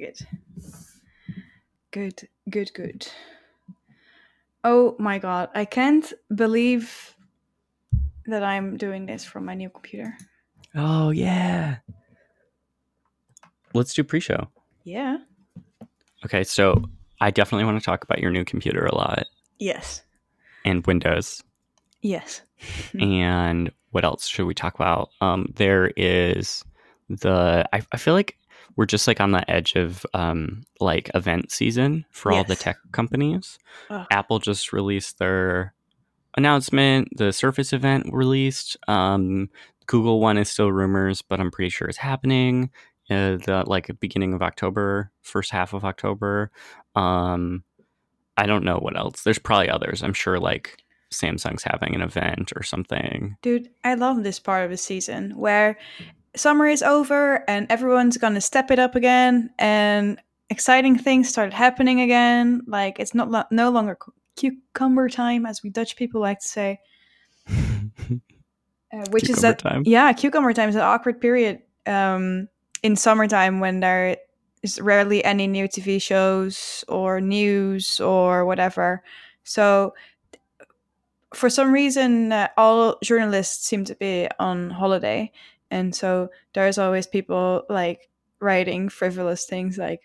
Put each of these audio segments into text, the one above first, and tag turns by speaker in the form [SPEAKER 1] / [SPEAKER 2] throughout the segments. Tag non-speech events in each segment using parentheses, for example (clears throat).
[SPEAKER 1] Good. Good, good, good. Oh my god, I can't believe that I'm doing this from my new computer.
[SPEAKER 2] Oh yeah. Let's do pre-show.
[SPEAKER 1] Yeah.
[SPEAKER 2] Okay, so I definitely want to talk about your new computer a lot
[SPEAKER 1] Yes.
[SPEAKER 2] and Windows.
[SPEAKER 1] Yes. (laughs)
[SPEAKER 2] and what else should we talk about? Um, there is the I, I feel like we're just like on the edge of um like event season for all the tech companies.
[SPEAKER 1] Ugh.
[SPEAKER 2] Apple just released their announcement. The Surface event released. Um, Google one is still rumors, but I'm pretty sure it's happening. Uh, the like beginning of October, first half of October. Um, I don't know what else. There's probably others. I'm sure like Samsung's having an event or something.
[SPEAKER 1] Dude, I love this part of the season where summer is over and everyone's gonna step it up again and exciting things started happening again. Like it's not lo- no longer cu- cucumber time, as we Dutch people like to say, (laughs) uh, which is that
[SPEAKER 2] time.
[SPEAKER 1] yeah, cucumber time is an awkward period um, in summertime when there is rarely any new TV shows or news or whatever. So for some reason, uh, all journalists seem to be on holiday, and so there's always people like writing frivolous things like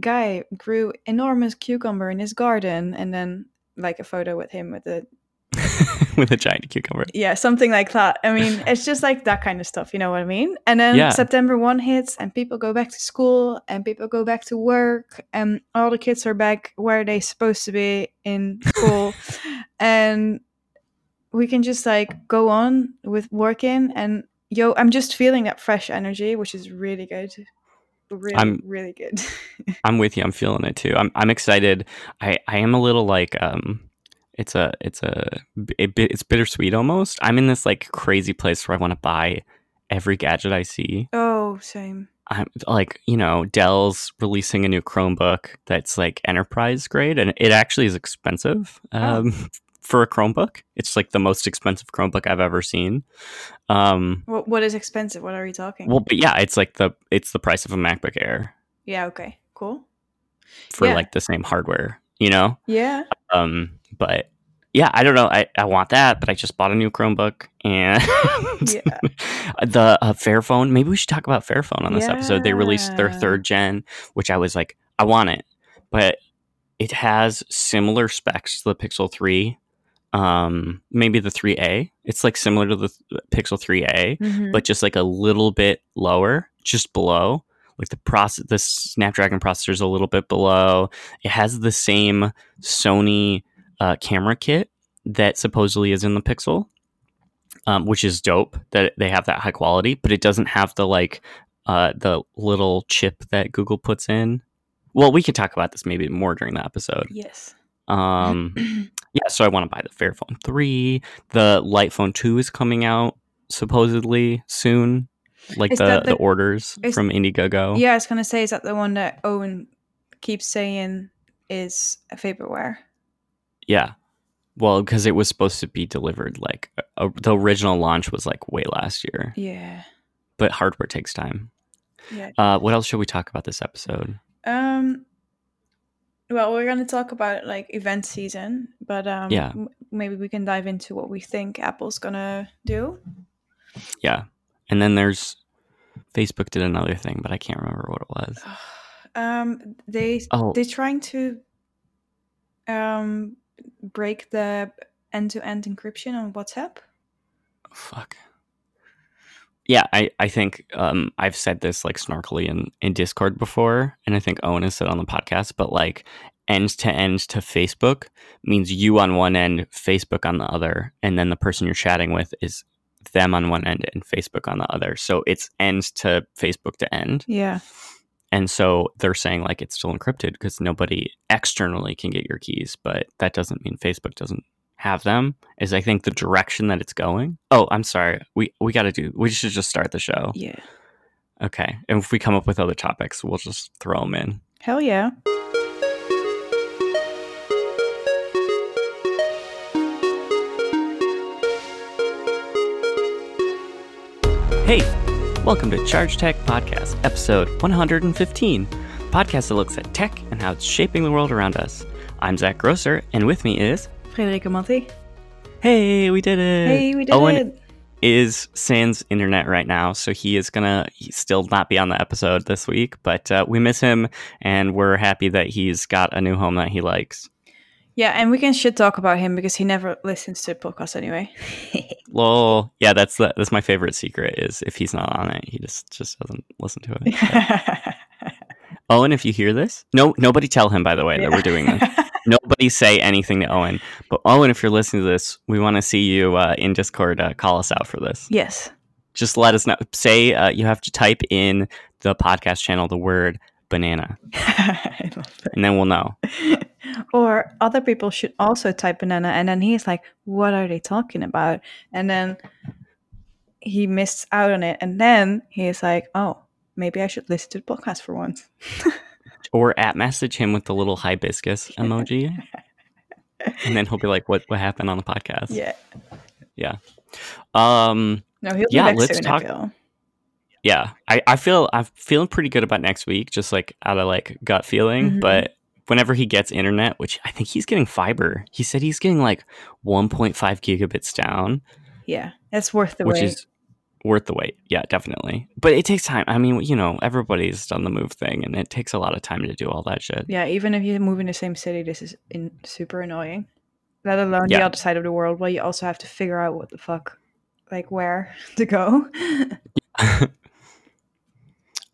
[SPEAKER 1] guy grew enormous cucumber in his garden and then like a photo with him with a (laughs)
[SPEAKER 2] with a giant cucumber.
[SPEAKER 1] yeah something like that i mean it's just like that kind of stuff you know what i mean and then
[SPEAKER 2] Yeah.
[SPEAKER 1] september 1 hits and people go back to school and people go back to work and all the kids are back where they're supposed to be in school (laughs) and we can just like go on with working and yo i'm just feeling that fresh energy which is really good really
[SPEAKER 2] I'm-
[SPEAKER 1] really good (laughs)
[SPEAKER 2] I'm with you. I'm feeling it too. I'm I'm excited. I I am a little like um it's a it's a, bit it's bittersweet almost. I'm in this like crazy place where I want to buy every gadget I see.
[SPEAKER 1] oh same
[SPEAKER 2] I'm like, you know, Dell's releasing a new Chromebook that's like enterprise grade and it actually is expensive um, for a Chromebook. It's like the most expensive Chromebook I've ever seen. Um,
[SPEAKER 1] what, what is expensive what are you talking
[SPEAKER 2] well, but yeah, it's like the it's the price of a MacBook Air
[SPEAKER 1] yeah okay cool
[SPEAKER 2] for
[SPEAKER 1] Yeah.
[SPEAKER 2] like the same hardware, you know?
[SPEAKER 1] yeah
[SPEAKER 2] Um, but yeah, I don't know. I, I want that, but I just bought a new Chromebook and (laughs)
[SPEAKER 1] Yeah.
[SPEAKER 2] the uh, Fairphone. Maybe we should talk about Fairphone on this episode. They released their third gen, which I was like, I want it, but it has similar specs to the Pixel 3. Um, maybe the 3A. It's like similar to the th- Pixel 3A,
[SPEAKER 1] Mhm.
[SPEAKER 2] but just like a little bit lower, just below. Like the process, the Snapdragon processor is a little bit below. It has the same Sony uh, camera kit that supposedly is in the Pixel, um, which is dope that they have that high quality, but it doesn't have the like uh, the little chip that Google puts in. Well, we could talk about this maybe more during the episode.
[SPEAKER 1] yes
[SPEAKER 2] Um, (clears throat) yeah, so I want to buy the Fairphone 3. The Light Phone 2 is coming out supposedly soon. Like the, the,
[SPEAKER 1] the-
[SPEAKER 2] orders
[SPEAKER 1] is-
[SPEAKER 2] from Indiegogo.
[SPEAKER 1] yeah i was gonna say is that the one that owen keeps saying is a vaporware
[SPEAKER 2] Yeah. Well, because it was supposed to be delivered like uh, the original launch was like way last year,
[SPEAKER 1] yeah
[SPEAKER 2] but hardware takes time.
[SPEAKER 1] yeah
[SPEAKER 2] Uh, what else should we talk about this episode?
[SPEAKER 1] um well we're gonna talk about like event season but um
[SPEAKER 2] Yeah.
[SPEAKER 1] m- maybe we can dive into what we think apple's gonna do
[SPEAKER 2] Yeah. And then there's Facebook did another thing, but I can't remember what it was. (sighs)
[SPEAKER 1] um they
[SPEAKER 2] Oh,
[SPEAKER 1] they're trying to um break the end-to-end encryption on whatsapp
[SPEAKER 2] fuck. Yeah, I, I think um, I've said this like snarkily in, in Discord before, and I think Owen has said on the podcast, but like end to end to Facebook means you on one end, Facebook on the other, and then the person you're chatting with is them on one end and Facebook on the other. So it's end to Facebook to end.
[SPEAKER 1] yeah
[SPEAKER 2] And so they're saying like it's still encrypted because nobody externally can get your keys, but that doesn't mean Facebook doesn't have them. Is I think the direction that it's going. Oh, I'm sorry. We we got to do. We should just start the show.
[SPEAKER 1] yeah
[SPEAKER 2] Okay. And if we come up with other topics, we'll just throw them in.
[SPEAKER 1] hell yeah
[SPEAKER 2] Hey, welcome to Charge Tech Podcast, episode 115, podcast that looks at tech and how it's shaping the world around us. I'm Zach Grosser, and with me is.
[SPEAKER 1] Frederike Monti.
[SPEAKER 2] Hey, we did it!
[SPEAKER 1] Hey, we did it.
[SPEAKER 2] Owen
[SPEAKER 1] it!
[SPEAKER 2] is sans internet right now, so he is gonna still not be on the episode this week, but uh, we miss him, and we're happy that he's got a new home that he likes.
[SPEAKER 1] Yeah, and we can shit talk about him because he never listens to the podcast anyway. (laughs)
[SPEAKER 2] Lol. Yeah, that's the, that's my favorite secret is if he's not on it, he just just doesn't listen to it. (laughs) Owen, if you hear this, no, nobody tell him by the way that we're doing this. (laughs) Nobody say anything to Owen. But Owen, if you're listening to this, we want to see you uh, in Discord. Uh, call us out for this.
[SPEAKER 1] yes.
[SPEAKER 2] Just let us know. Say uh, you have to type in the podcast channel the word banana, (laughs) and then we'll know. (laughs)
[SPEAKER 1] Or other people should also type banana, and then he's like, "What are they talking about?" And then he missed out on it, and then he's like, "Oh, maybe I should listen to the podcast for once." (laughs)
[SPEAKER 2] Or at message him with the little hibiscus (laughs) emoji, and then he'll be like, "What what happened on the podcast?"
[SPEAKER 1] Yeah. Yeah.
[SPEAKER 2] Um.
[SPEAKER 1] No, he'll
[SPEAKER 2] Yeah,
[SPEAKER 1] be back
[SPEAKER 2] let's
[SPEAKER 1] soon.
[SPEAKER 2] talk-
[SPEAKER 1] I
[SPEAKER 2] yeah I, I feel i'm feeling pretty good about next week just like out of like gut feeling
[SPEAKER 1] Mhm.
[SPEAKER 2] but whenever he gets internet which i think he's getting fiber he said he's getting like 1.5 gigabits down
[SPEAKER 1] Yeah, it's worth the
[SPEAKER 2] which
[SPEAKER 1] wait.
[SPEAKER 2] is worth the wait. Yeah definitely. But it takes time. I mean you know everybody's done the move thing and it takes a lot of time to do all that shit.
[SPEAKER 1] Yeah, even if you move in the same city, this is in, super annoying. Let alone the other side of the world, where you also have to figure out what the fuck, like where (laughs) to go. (laughs)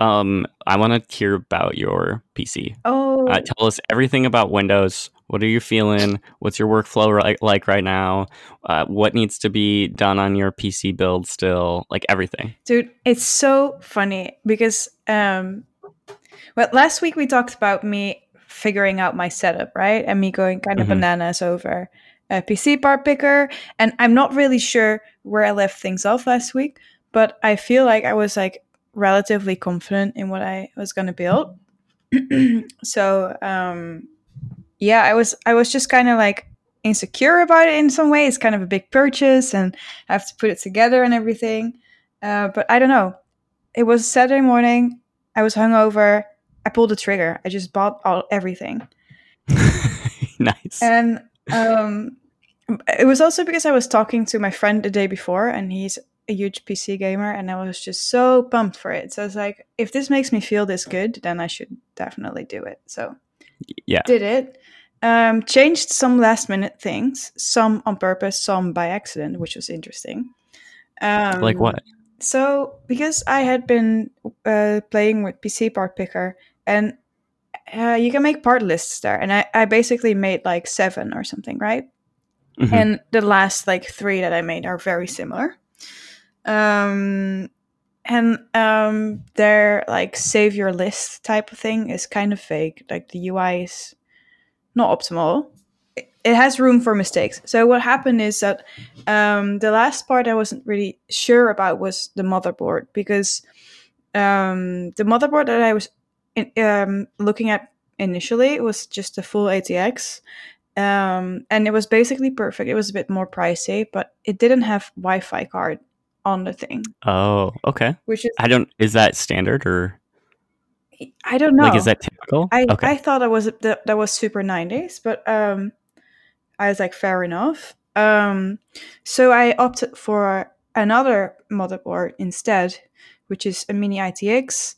[SPEAKER 2] um i want to hear about your pc
[SPEAKER 1] oh,
[SPEAKER 2] uh, tell us everything about windows what are you feeling? What's your workflow ri- like right now? Uh, what needs to be done on your pc build still? Like everything.
[SPEAKER 1] Dude, it's so funny because um, well, last week we talked about me figuring out my setup, right, and me going kind of
[SPEAKER 2] Mhm.
[SPEAKER 1] bananas over a PC part picker, and I'm not really sure where I left things off last week, but I feel like I was like relatively confident in what I was going to build. (clears throat) so um, yeah, I was I was just kind of like insecure about it in some way. It's kind of a big purchase, and I have to put it together and everything. Uh, but I don't know. It was Saturday morning. I was hungover. I pulled the trigger. I just bought all everything, (laughs)
[SPEAKER 2] nice
[SPEAKER 1] and um, it was also because I was talking to my friend the day before, and he's a huge PC gamer, and I was just so pumped for it. So I was like, if this makes me feel this good, then I should definitely do it. So
[SPEAKER 2] yeah
[SPEAKER 1] did it. Um, changed some last minute things, some on purpose, some by accident, which was interesting. Um,
[SPEAKER 2] like what
[SPEAKER 1] So, because I had been uh, playing with PC Part Picker, and uh, you can make part lists there, and I, I basically made like seven or something, right?
[SPEAKER 2] Mhm.
[SPEAKER 1] And the last like three that I made are very similar. Um, and um, their like save your list type of thing is kind of fake. Like the UI is not optimal. It- has room for mistakes. So what happened is that um, the last part I wasn't really sure about was the motherboard because um, the motherboard that I was in, um, looking at initially was just a full ATX, um, and it was basically perfect. It was a bit more pricey, but it didn't have Wi-Fi card on the thing,
[SPEAKER 2] oh okay
[SPEAKER 1] which is
[SPEAKER 2] i don't is that standard or
[SPEAKER 1] I don't know.
[SPEAKER 2] like is that typical
[SPEAKER 1] I,
[SPEAKER 2] okay
[SPEAKER 1] I thought that was that, that was super 90s, but um, I was like, fair enough. Um, so I opted for another motherboard instead, which is a mini ITX,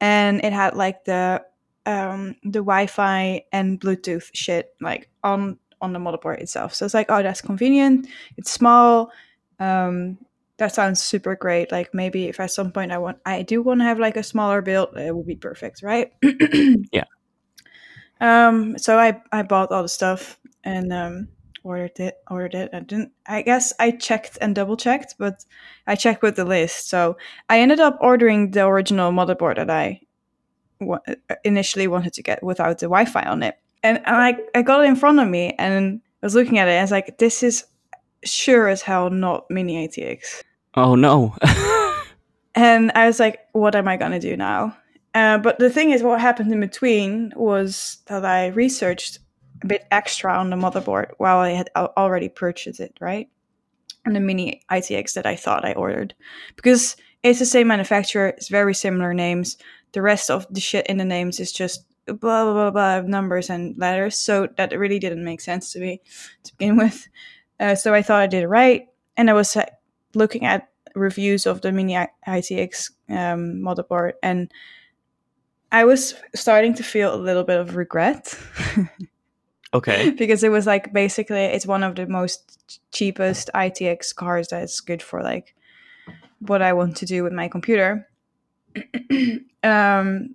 [SPEAKER 1] and it had like the um, the Wi-Fi and Bluetooth shit like on on the motherboard itself. So it's like, oh, that's convenient. It's small. Um, that sounds super great. Like maybe if at some point I want, I do want to have like a smaller build, it would be perfect, right? (clears throat)
[SPEAKER 2] Yeah.
[SPEAKER 1] Um. So I I bought all the stuff and um ordered it. Ordered it. I didn't. I guess I checked and double checked, but I checked with the list. So I ended up ordering the original motherboard that I wa- initially wanted to get without the Wi-Fi on it, and I I got it in front of me and I was looking at it. and I was like, this is sure as hell not mini ATX.
[SPEAKER 2] Oh no (laughs)
[SPEAKER 1] And I was like, what am I going to do now? Uh, but the thing is, what happened in between was that I researched a bit extra on the motherboard while I had already purchased it, right? And the mini ITX that I thought I ordered. Because it's the same manufacturer, it's very similar names. the rest of the shit in the names is just blah blah blah, blah numbers and letters. So that really didn't make sense to me to begin with. Uh, so I thought I did it right, and I was uh, looking at reviews of the Mini ITX um, motherboard, and I was starting to feel a little bit of regret. (laughs)
[SPEAKER 2] okay.
[SPEAKER 1] because it was like basically it's one of the most cheapest ITX cards that's good for like what I want to do with my computer. (clears throat) um,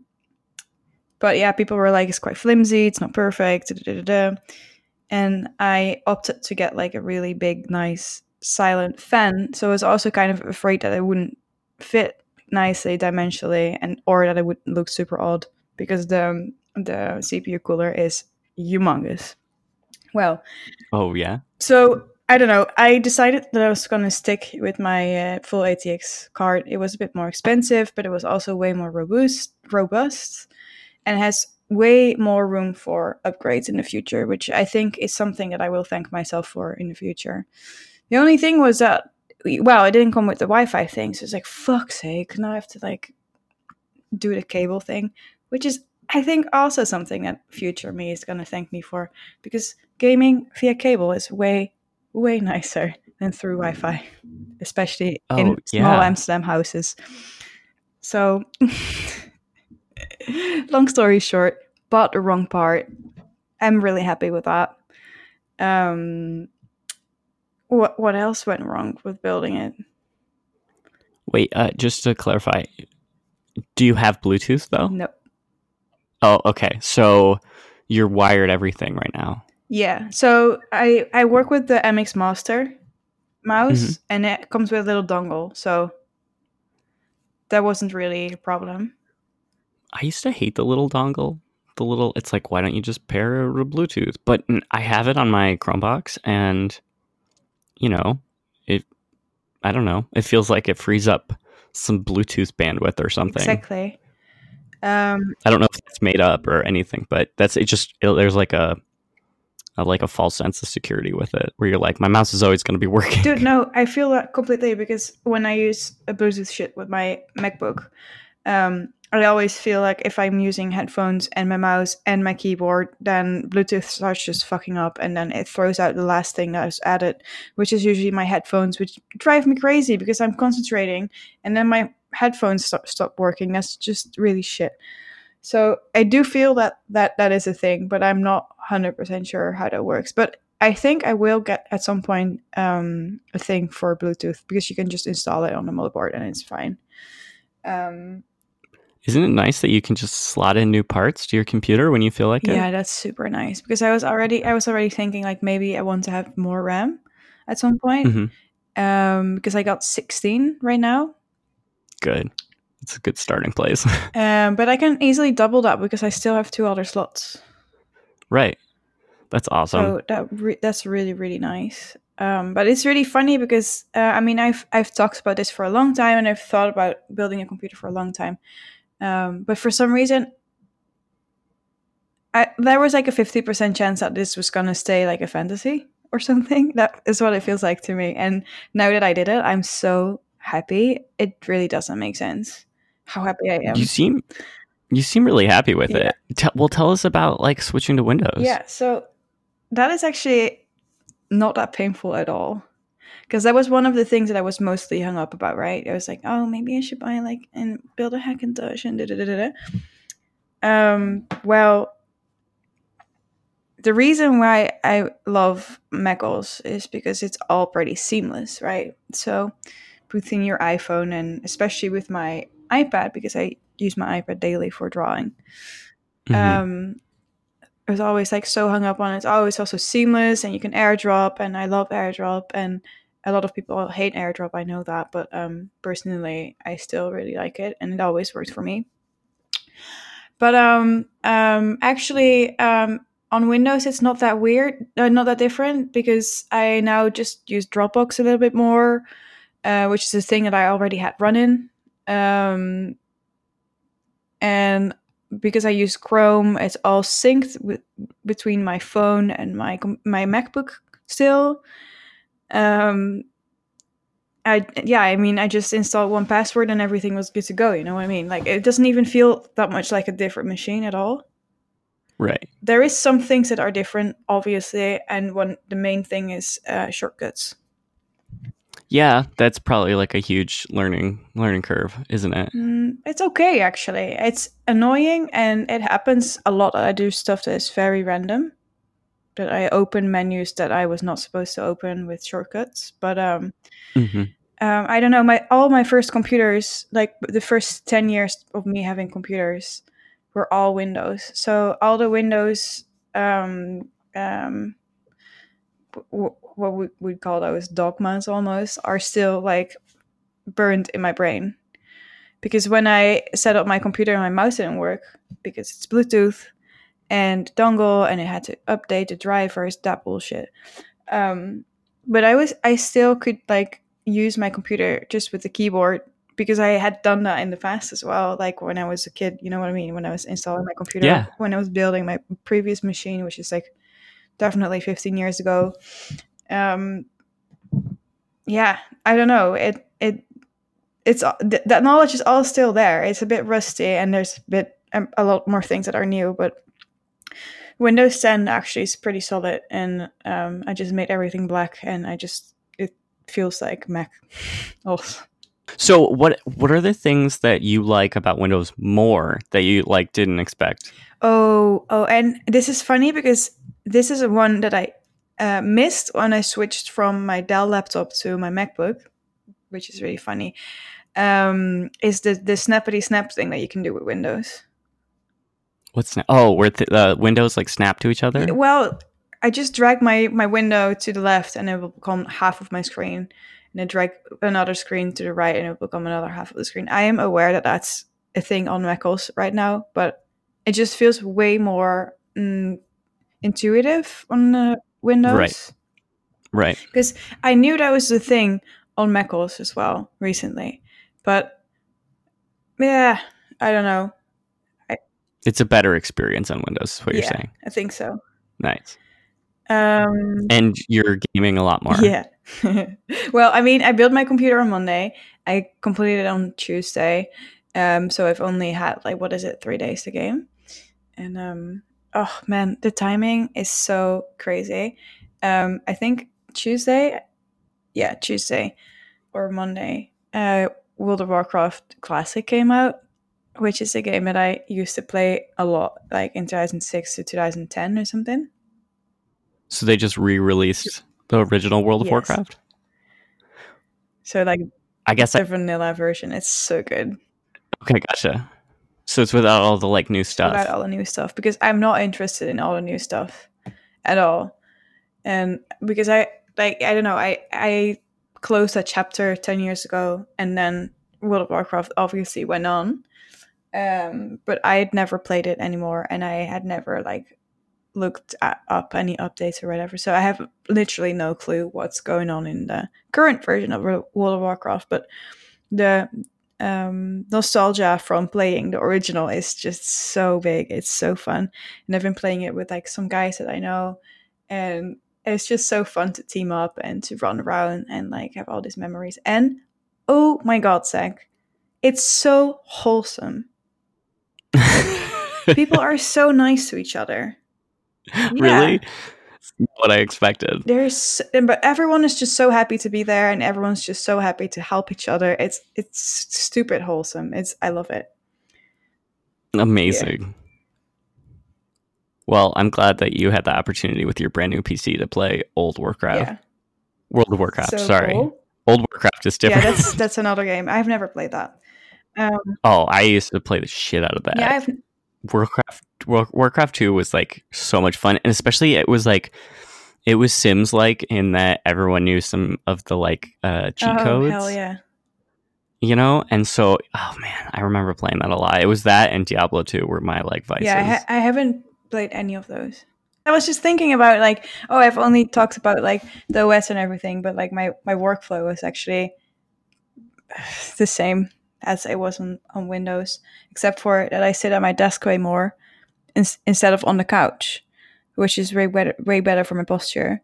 [SPEAKER 1] but yeah, people were like, it's quite flimsy, it's not perfect, da, da, da, and I opted to get like a really big, nice, silent fan. So I was also kind of afraid that it wouldn't fit nicely dimensionally, and or that it would look super odd because the the CPU cooler is humongous. Well,
[SPEAKER 2] oh yeah.
[SPEAKER 1] So I don't know. I decided that I was going to stick with my uh, full ATX card. It was a bit more expensive, but it was also way more robust, robust, and has way more room for upgrades in the future, which I think is something that I will thank myself for in the future. The only thing was that, well, it didn't come with the Wi-Fi thing, so it's like fuck's sake, now I have to like do the cable thing, which is I think also something that future me is going to thank me for because gaming via cable is way way nicer than through Wi-Fi, especially oh, in small yeah. Amsterdam houses. So, (laughs) long story short, bought the wrong part. I'm really happy with that. Um, what what else went wrong with building it?
[SPEAKER 2] Wait, uh, just to clarify, do you have Bluetooth though?
[SPEAKER 1] Nope.
[SPEAKER 2] Oh, okay. So you're wired everything right now.
[SPEAKER 1] Yeah. So I I work with the MX Master mouse, mm-hmm. and it comes with a little dongle. So that wasn't really a problem.
[SPEAKER 2] I used to hate the little dongle. The little, it's like, why don't you just pair a Bluetooth? But I have it on my Chromebox, and you know, it. I don't know. It feels like it frees up some Bluetooth bandwidth or something.
[SPEAKER 1] Exactly.
[SPEAKER 2] Um, I don't know if it's made up or anything, but that's it. Just it, there's like a, a, like a false sense of security with it, where you're like, my mouse is always going to be working.
[SPEAKER 1] Dude, no, (laughs) I feel that completely because when I use a Bluetooth shit with my MacBook, um, I always feel like if I'm using headphones and my mouse and my keyboard, then Bluetooth starts just fucking up and then it throws out the last thing that was added, which is usually my headphones, which drive me crazy because I'm concentrating and then my headphones stop, stop working. That's just really shit. So I do feel that that that is a thing, but I'm not 100% sure how that works. But I think I will get at some point um, a thing for Bluetooth because you can just install it on the motherboard and it's fine. Um,
[SPEAKER 2] Isn't it nice that you can just slot in new parts to your computer when you feel like
[SPEAKER 1] yeah,
[SPEAKER 2] it?
[SPEAKER 1] Yeah, that's super nice because I was already I was already thinking like maybe I want to have more RAM at some point mm-hmm. um, because I got 16 right now
[SPEAKER 2] good. It's a good starting place. (laughs)
[SPEAKER 1] um, but I can easily double that because I still have two other slots.
[SPEAKER 2] Right. That's awesome.
[SPEAKER 1] So that re- that's really really nice. Um, but it's really funny because uh, I mean I've I've talked about this for a long time and I've thought about building a computer for a long time. Um, but for some reason, I, there was like a fifty percent chance that this was gonna stay like a fantasy or something. (laughs) That is what it feels like to me. And now that I did it, I'm so happy, it really doesn't make sense how happy I am.
[SPEAKER 2] You seem you seem really happy with yeah. it. T- well, tell us about like switching to Windows.
[SPEAKER 1] Yeah, so that is actually not that painful at all. Because that was one of the things that I was mostly hung up about, right? I was like, oh, maybe I should buy like and build a Hackintosh and da da da da. Um, well, the reason why I love macOS is because it's all pretty seamless, right? So within your iPhone and especially with my iPad because I use my iPad daily for drawing. Mm-hmm. Um, I was always like so hung up on it. It's always also seamless and you can airdrop and I love airdrop and a lot of people hate airdrop, I know that, but um, personally I still really like it and it always works for me. But um, um, actually, um, on Windows, it's not that weird, uh, not that different because I now just use Dropbox a little bit more. Uh, which is a thing that I already had running. Um, and because I use Chrome, it's all synced with, between my phone and my my MacBook still. Um, I yeah, I mean, I just installed one password and everything was good to go. You know what I mean? Like it doesn't even feel that much like a different machine at all.
[SPEAKER 2] Right.
[SPEAKER 1] There is some things that are different, obviously, and one the main thing is uh, shortcuts.
[SPEAKER 2] Yeah, that's probably like a huge learning learning curve, isn't it?
[SPEAKER 1] Mm, it's okay actually. It's annoying and it happens a lot. I do stuff that is very random. That I open menus that I was not supposed to open with shortcuts. But um,
[SPEAKER 2] hmm
[SPEAKER 1] um, I don't know. My all my first computers, like the first ten years of me having computers, were all Windows. So all the Windows, um, um, w- what we would call those dogmas almost, are still like burned in my brain. Because when I set up my computer, my mouse didn't work because it's Bluetooth and dongle, and it had to update the drivers. That bullshit. Um, but I was, I still could like use my computer just with the keyboard because I had done that in the past as well. Like when I was a kid, you know what I mean? When I was installing my computer,
[SPEAKER 2] Yeah.
[SPEAKER 1] when I was building my previous machine, which is like definitely 15 years ago. Um, yeah, I don't know. It it it's all- th- that knowledge is all still there. It's a bit rusty, and there's a bit um, a lot more things that are new, but. Windows 10 actually is pretty solid, and um, I just made everything black, and I just it feels like Mac. (laughs) Also.
[SPEAKER 2] So what what are the things that you like about Windows more that you like didn't expect?
[SPEAKER 1] Oh, oh, and this is funny because this is one that I uh, missed when I switched from my Dell laptop to my MacBook, which is really funny. Um, is the the snappity snap thing that you can do with Windows?
[SPEAKER 2] What's na- oh, where the uh, windows like snap to each other?
[SPEAKER 1] Well, I just drag my my window to the left, and it will become half of my screen, and I drag another screen to the right, and it will become another half of the screen. I am aware that that's a thing on macOS right now, but it just feels way more mm, intuitive on uh, Windows.
[SPEAKER 2] Right. Right.
[SPEAKER 1] Because I knew that was the thing on macOS as well recently, but yeah, I don't know.
[SPEAKER 2] It's a better experience on Windows. Is what you're saying?
[SPEAKER 1] I think so.
[SPEAKER 2] Nice.
[SPEAKER 1] Um,
[SPEAKER 2] And you're gaming a lot more.
[SPEAKER 1] Yeah. (laughs) well, I mean, I built my computer on Monday. I completed it on Tuesday. Um, so I've only had like what is it, three days to game. And um, oh man, the timing is so crazy. Um, I think Tuesday, yeah, Tuesday or Monday, uh, World of Warcraft Classic came out, which is a game that I used to play a lot, like in 2006 to 2010 or something.
[SPEAKER 2] So they just re-released the original World of
[SPEAKER 1] Yes.
[SPEAKER 2] Warcraft.
[SPEAKER 1] So like
[SPEAKER 2] I guess.
[SPEAKER 1] the
[SPEAKER 2] I,
[SPEAKER 1] vanilla version, it's so good.
[SPEAKER 2] okay, gotcha. So it's without all the like new stuff.
[SPEAKER 1] about all the new stuff because I'm not interested in all the new stuff at all. And because I like I don't know, I I closed that chapter 10 years ago and then World of Warcraft obviously went on. Um but I had never played it anymore and I had never like looked at, up any updates or whatever. So I have literally no clue what's going on in the current version of World of Warcraft, but the um, nostalgia from playing the original is just so big. It's so fun, and I've been playing it with like some guys that I know, and it's just so fun to team up and to run around and like have all these memories. And oh my god, Zach, it's so wholesome. (laughs) People are so nice to each other. (laughs)
[SPEAKER 2] really? What I expected.
[SPEAKER 1] There's, but everyone is just so happy to be there, and everyone's just so happy to help each other. It's it's stupid wholesome. It's I love it.
[SPEAKER 2] Amazing. Well, I'm glad that you had the opportunity with your brand new PC to play Old Warcraft.
[SPEAKER 1] Yeah.
[SPEAKER 2] World of Warcraft.
[SPEAKER 1] So
[SPEAKER 2] sorry.
[SPEAKER 1] cool.
[SPEAKER 2] Old Warcraft is different.
[SPEAKER 1] Yeah, that's (laughs) that's another game. I've never played that. Um,
[SPEAKER 2] oh, I used to play the shit out of that.
[SPEAKER 1] yeah, I've
[SPEAKER 2] Warcraft Warcraft 2 was like so much fun and especially it was like it was Sims like in that everyone knew some of the like uh cheat
[SPEAKER 1] oh
[SPEAKER 2] codes.
[SPEAKER 1] hell yeah.
[SPEAKER 2] You know? And so oh man, I remember playing that a lot. It was that and Diablo 2 were my like vices.
[SPEAKER 1] Yeah, I, ha- I haven't played any of those. I was just thinking about like, oh, I've only talked about like the OS and everything, but like my my workflow was actually (sighs) the same as it was on, on Windows, except for that I sit at my desk way more ins- instead of on the couch, which is way better way better for my posture.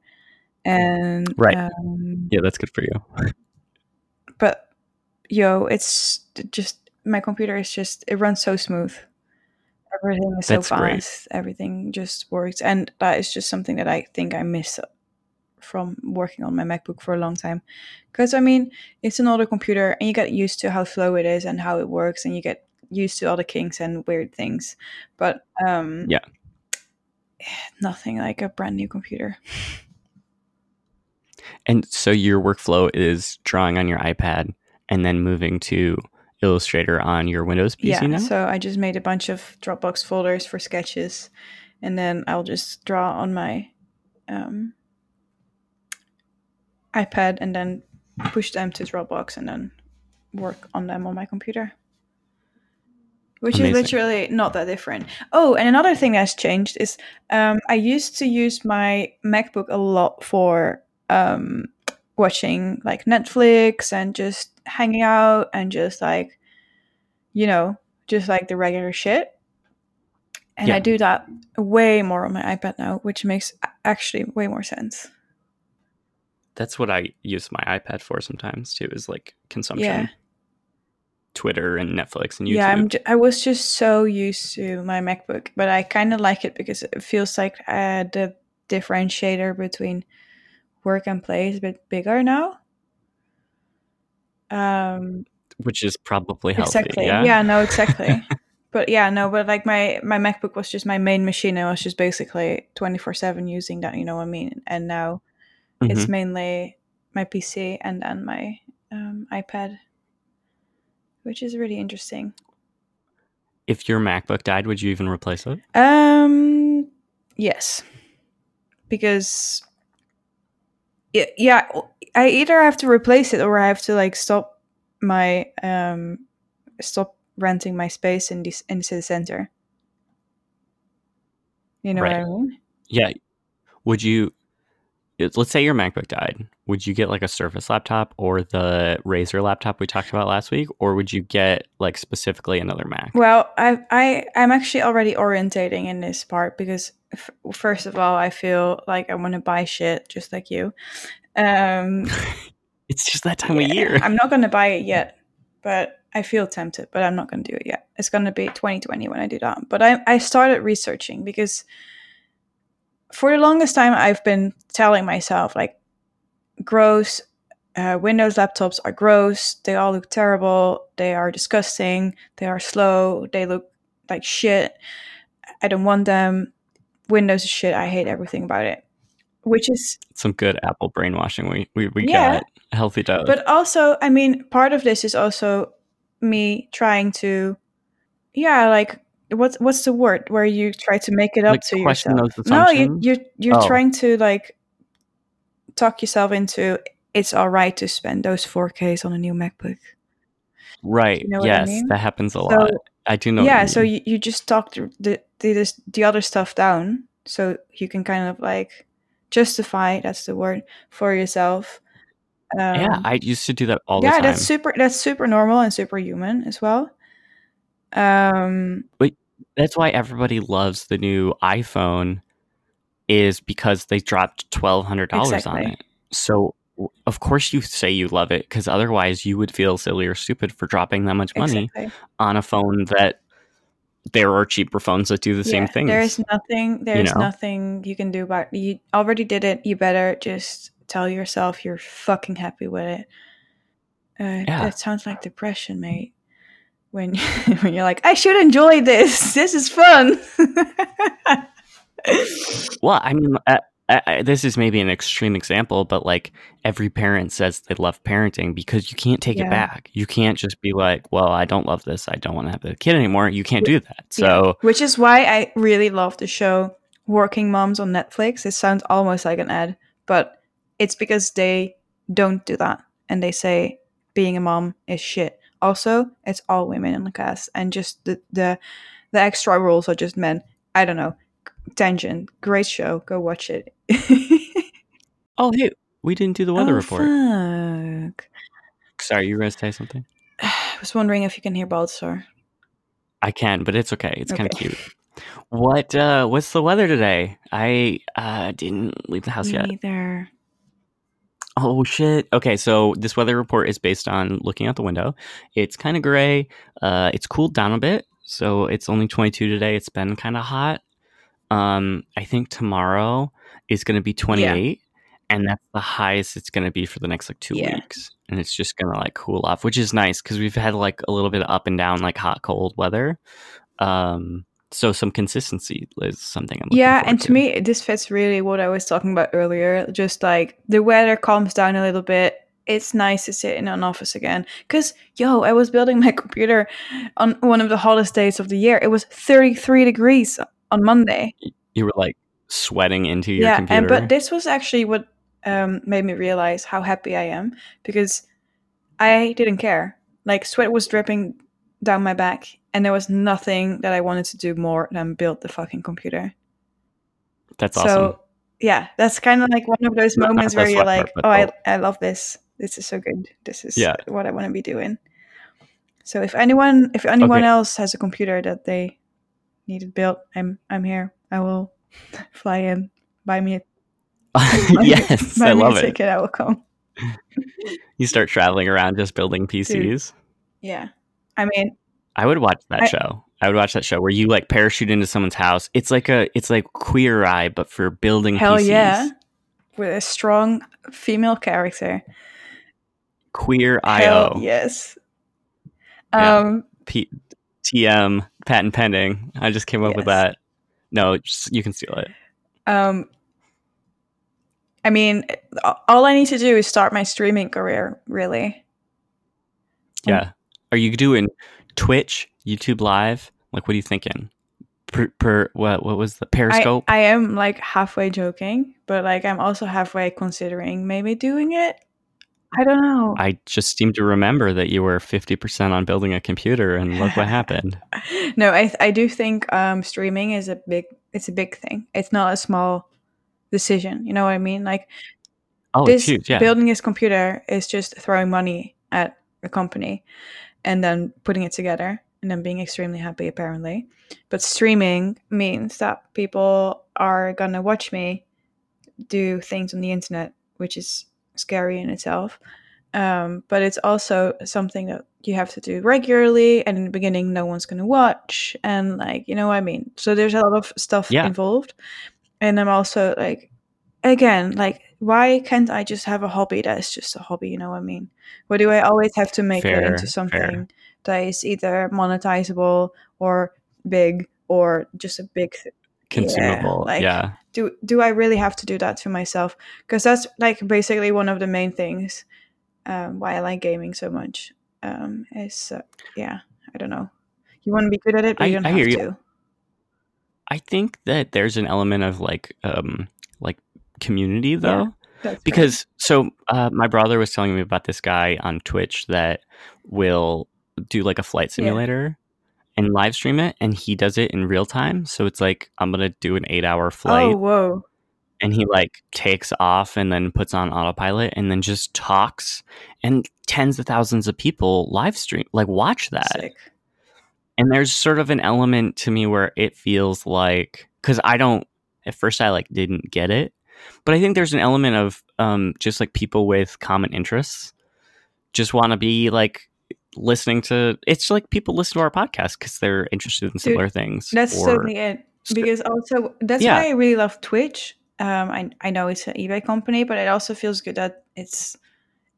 [SPEAKER 1] And
[SPEAKER 2] Right.
[SPEAKER 1] um,
[SPEAKER 2] yeah, that's good for you.
[SPEAKER 1] but yo, it's just my computer is just it runs so smooth. Everything is
[SPEAKER 2] That's
[SPEAKER 1] so
[SPEAKER 2] great.
[SPEAKER 1] fast. Everything just works, and that is just something that I think I miss from working on my MacBook for a long time. Because I mean, it's an older computer, and you get used to how slow it is and how it works, and you get used to all the kinks and weird things. But um,
[SPEAKER 2] Yeah. (sighs)
[SPEAKER 1] nothing like a brand new computer.
[SPEAKER 2] And so your workflow is drawing on your iPad and then moving to Illustrator on your Windows PC
[SPEAKER 1] yeah,
[SPEAKER 2] now?
[SPEAKER 1] so I just made a bunch of Dropbox folders for sketches, and then I'll just draw on my um, iPad and then push them to Dropbox and then work on them on my computer. Which
[SPEAKER 2] Amazing.
[SPEAKER 1] is literally not that different. Oh, and another thing that's changed is um, I used to use my MacBook a lot for um, watching like Netflix and just hanging out and just like, you know, just like the regular shit. And
[SPEAKER 2] Yeah.
[SPEAKER 1] I do that way more on my iPad now, which makes actually way more sense.
[SPEAKER 2] That's what I use my iPad for sometimes too, is like consumption.
[SPEAKER 1] Yeah.
[SPEAKER 2] Twitter and Netflix and YouTube.
[SPEAKER 1] Yeah, I'm j- I was just so used to my MacBook, but I kind of like it because it feels like uh, the differentiator between work and play is a bit bigger now. Um,
[SPEAKER 2] which is probably healthy.
[SPEAKER 1] exactly.
[SPEAKER 2] Yeah.
[SPEAKER 1] Yeah. no, exactly. (laughs) but yeah, no, but like my my MacBook was just my main machine. I was just basically twenty four seven using that. You know what I mean? And now it's
[SPEAKER 2] Mhm.
[SPEAKER 1] mainly my PC and then my um, iPad, which is really interesting.
[SPEAKER 2] If your MacBook died, would you even replace it?
[SPEAKER 1] Um, yes, because yeah, yeah, I either have to replace it or I have to like stop my um stop renting my space in this in the city center. You know
[SPEAKER 2] Right.
[SPEAKER 1] what I mean?
[SPEAKER 2] Yeah. Would you? Let's say your MacBook died. Would you get like a Surface laptop or the Razer laptop we talked about last week, or would you get like specifically another Mac?
[SPEAKER 1] Well, I I I'm actually already orientating in this part because f- first of all, I feel like I want to buy shit just like you. Um, (laughs)
[SPEAKER 2] It's just that time of year.
[SPEAKER 1] I'm not going to buy it yet, but I feel tempted, but I'm not going to do it yet. It's going to be 2020 when I do that. But I, I started researching because for the longest time, I've been telling myself, like, gross. Uh, Windows laptops are gross. They all look terrible. They are disgusting. They are slow. They look like shit. I don't want them. Windows is shit. I hate everything about it. Which is
[SPEAKER 2] Some good Apple brainwashing. We we, we
[SPEAKER 1] Yeah.
[SPEAKER 2] got a healthy dose.
[SPEAKER 1] but also i mean part of this is also me trying to yeah like what's what's the word where you try to make it up
[SPEAKER 2] Like,
[SPEAKER 1] to yourself no you,
[SPEAKER 2] assumptions?
[SPEAKER 1] you're you're
[SPEAKER 2] Oh.
[SPEAKER 1] trying to like talk yourself into it's all right to spend those 4ks on a new macbook
[SPEAKER 2] right.
[SPEAKER 1] you know what I
[SPEAKER 2] yes,
[SPEAKER 1] mean?
[SPEAKER 2] that happens a
[SPEAKER 1] So,
[SPEAKER 2] lot. I do know.
[SPEAKER 1] yeah
[SPEAKER 2] you
[SPEAKER 1] so you, you just talk the, the the this- the other stuff down so you can kind of like justify that's the word for yourself um,
[SPEAKER 2] yeah, I used to do that all the
[SPEAKER 1] yeah that's super that's super normal and super human as well um
[SPEAKER 2] That's why everybody loves the new iPhone, is because they dropped twelve hundred dollars on it. So of course you say you love it because otherwise you would feel silly or stupid for dropping that much money
[SPEAKER 1] exactly
[SPEAKER 2] on a phone that there are cheaper phones that do the same thing.
[SPEAKER 1] there's nothing there's
[SPEAKER 2] know?
[SPEAKER 1] nothing you can do about It. you already did it you better just tell yourself you're fucking happy with it uh,
[SPEAKER 2] Yeah.
[SPEAKER 1] that sounds like depression mate when (laughs) when you're like i should enjoy this this is fun (laughs)
[SPEAKER 2] Well, I mean, uh, I, I, this is maybe an extreme example, but like every parent says they love parenting because you can't take
[SPEAKER 1] Yeah.
[SPEAKER 2] it back. You can't just be like, "Well, I don't love this. I don't want to have the kid anymore." You can't do that. So
[SPEAKER 1] which is why i really love the show working moms on netflix it sounds almost like an ad but it's because they don't do that and they say being a mom is shit also it's all women in the cast and just the the, the extra roles are just men i don't know tangent great show go watch it (laughs)
[SPEAKER 2] Oh, hey, we didn't do the weather
[SPEAKER 1] Oh,
[SPEAKER 2] report.
[SPEAKER 1] fuck.
[SPEAKER 2] Sorry, you to say something? (sighs)
[SPEAKER 1] i was wondering if you can hear baltzar
[SPEAKER 2] I can, but it's okay. It's kind of cute. What uh what's the weather today? I uh didn't leave the house
[SPEAKER 1] Me
[SPEAKER 2] yet.
[SPEAKER 1] neither
[SPEAKER 2] Oh shit. Okay, so this weather report is based on looking out the window. It's kind of gray. Uh, it's cooled down a bit, so it's only 22 today. It's been kind of hot. Um, I think tomorrow is going to be 28, and that's the highest it's going to be for the next like two
[SPEAKER 1] Yeah.
[SPEAKER 2] weeks, and it's just going to like cool off, which is nice because we've had like a little bit of up and down, like hot cold weather. Um, so some consistency is something I'm
[SPEAKER 1] yeah, and to me, this fits really what I was talking about earlier. Just like the weather calms down a little bit. It's nice to sit in an office again. Because, yo, I was building my (laughs) computer on one of the hottest days of the year. It was 33 degrees on Monday.
[SPEAKER 2] you were like sweating into your
[SPEAKER 1] yeah,
[SPEAKER 2] computer.
[SPEAKER 1] and but this was actually what um, made me realize how happy I am because I didn't care. Like sweat was dripping down my back, and there was nothing that I wanted to do more than build the fucking computer.
[SPEAKER 2] that's awesome.
[SPEAKER 1] so
[SPEAKER 2] awesome.
[SPEAKER 1] yeah, that's kind of like one of those moments where you're like,
[SPEAKER 2] part,
[SPEAKER 1] oh, I, I love this. This is so good. This is
[SPEAKER 2] Yeah.
[SPEAKER 1] what I want to be doing. So if anyone if anyone
[SPEAKER 2] Okay.
[SPEAKER 1] else has a computer that they needed built, I'm I'm here. I will (laughs) fly in, buy me a (laughs)
[SPEAKER 2] yes, (laughs)
[SPEAKER 1] buy
[SPEAKER 2] I love it.
[SPEAKER 1] ticket. I will come.
[SPEAKER 2] You start traveling around just building PCs.
[SPEAKER 1] Yeah, I mean,
[SPEAKER 2] I would watch that
[SPEAKER 1] I-
[SPEAKER 2] show. I would watch that show where you like parachute into someone's house. It's like a it's like Queer Eye, but for building
[SPEAKER 1] hell
[SPEAKER 2] PCs.
[SPEAKER 1] yeah, with a strong female character.
[SPEAKER 2] Queer IO.
[SPEAKER 1] yes.
[SPEAKER 2] Yeah.
[SPEAKER 1] Um,
[SPEAKER 2] P- TM patent pending. I just came up with that. No, just, you can steal it.
[SPEAKER 1] um, I mean, all I need to do is start my streaming career. Really, Um,
[SPEAKER 2] Yeah. Are you doing Twitch, YouTube Live? Like, what are you thinking? Per, per what? What was the Periscope?
[SPEAKER 1] I am like halfway joking, but like I'm also halfway considering maybe doing it. I don't know.
[SPEAKER 2] I just seem to remember that you were fifty percent on building a computer, and look what happened. (laughs)
[SPEAKER 1] no, I I do think um streaming is a big it's a big thing. It's not a small decision. You know what I mean? Like
[SPEAKER 2] Oh,
[SPEAKER 1] this
[SPEAKER 2] huge. Yeah.
[SPEAKER 1] building this computer is just throwing money at a company and then putting it together and then being extremely happy apparently. But streaming means that people are gonna watch me do things on the internet, which is scary in itself. Um, but it's also something that you have to do regularly and in the beginning no one's gonna watch and like you know what I mean. So there's a lot of stuff
[SPEAKER 2] Yeah.
[SPEAKER 1] involved. And I'm also like again, like why can't I just have a hobby that is just a hobby, you know what I mean? Why do I always have to make it
[SPEAKER 2] Fair,
[SPEAKER 1] into
[SPEAKER 2] fair.
[SPEAKER 1] something that is either monetizable or big or just a big th-
[SPEAKER 2] Consumable.
[SPEAKER 1] like-
[SPEAKER 2] yeah.
[SPEAKER 1] do do I really have to do that to myself? Because that's like basically one of the main things um, why I like gaming so much. Um, is uh, yeah, I don't know. You want to be good at it, but
[SPEAKER 2] I-
[SPEAKER 1] you don't
[SPEAKER 2] I
[SPEAKER 1] have
[SPEAKER 2] hear you.
[SPEAKER 1] to.
[SPEAKER 2] I think that there's an element of like um like community though.
[SPEAKER 1] Right.
[SPEAKER 2] because so uh, my brother was telling me about this guy on Twitch that will do like a flight
[SPEAKER 1] Yeah.
[SPEAKER 2] simulator and live stream it, and he does it in real time. So it's like I'm gonna do an eight hour flight,
[SPEAKER 1] oh whoa,
[SPEAKER 2] and he like takes off and then puts on autopilot and then just talks, and tens of thousands of people live stream like watch that.
[SPEAKER 1] sick.
[SPEAKER 2] And there's sort of an element to me where it feels like because I don't at first I like didn't get it, but I think there's an element of um, just like people with common interests just want to be like listening to. It's like people listen to our podcast because they're interested in similar things.
[SPEAKER 1] That's
[SPEAKER 2] or-
[SPEAKER 1] totally it. Because also that's
[SPEAKER 2] Yeah.
[SPEAKER 1] why I really love Twitch. Um, I I know it's an eBay company, but it also feels good that it's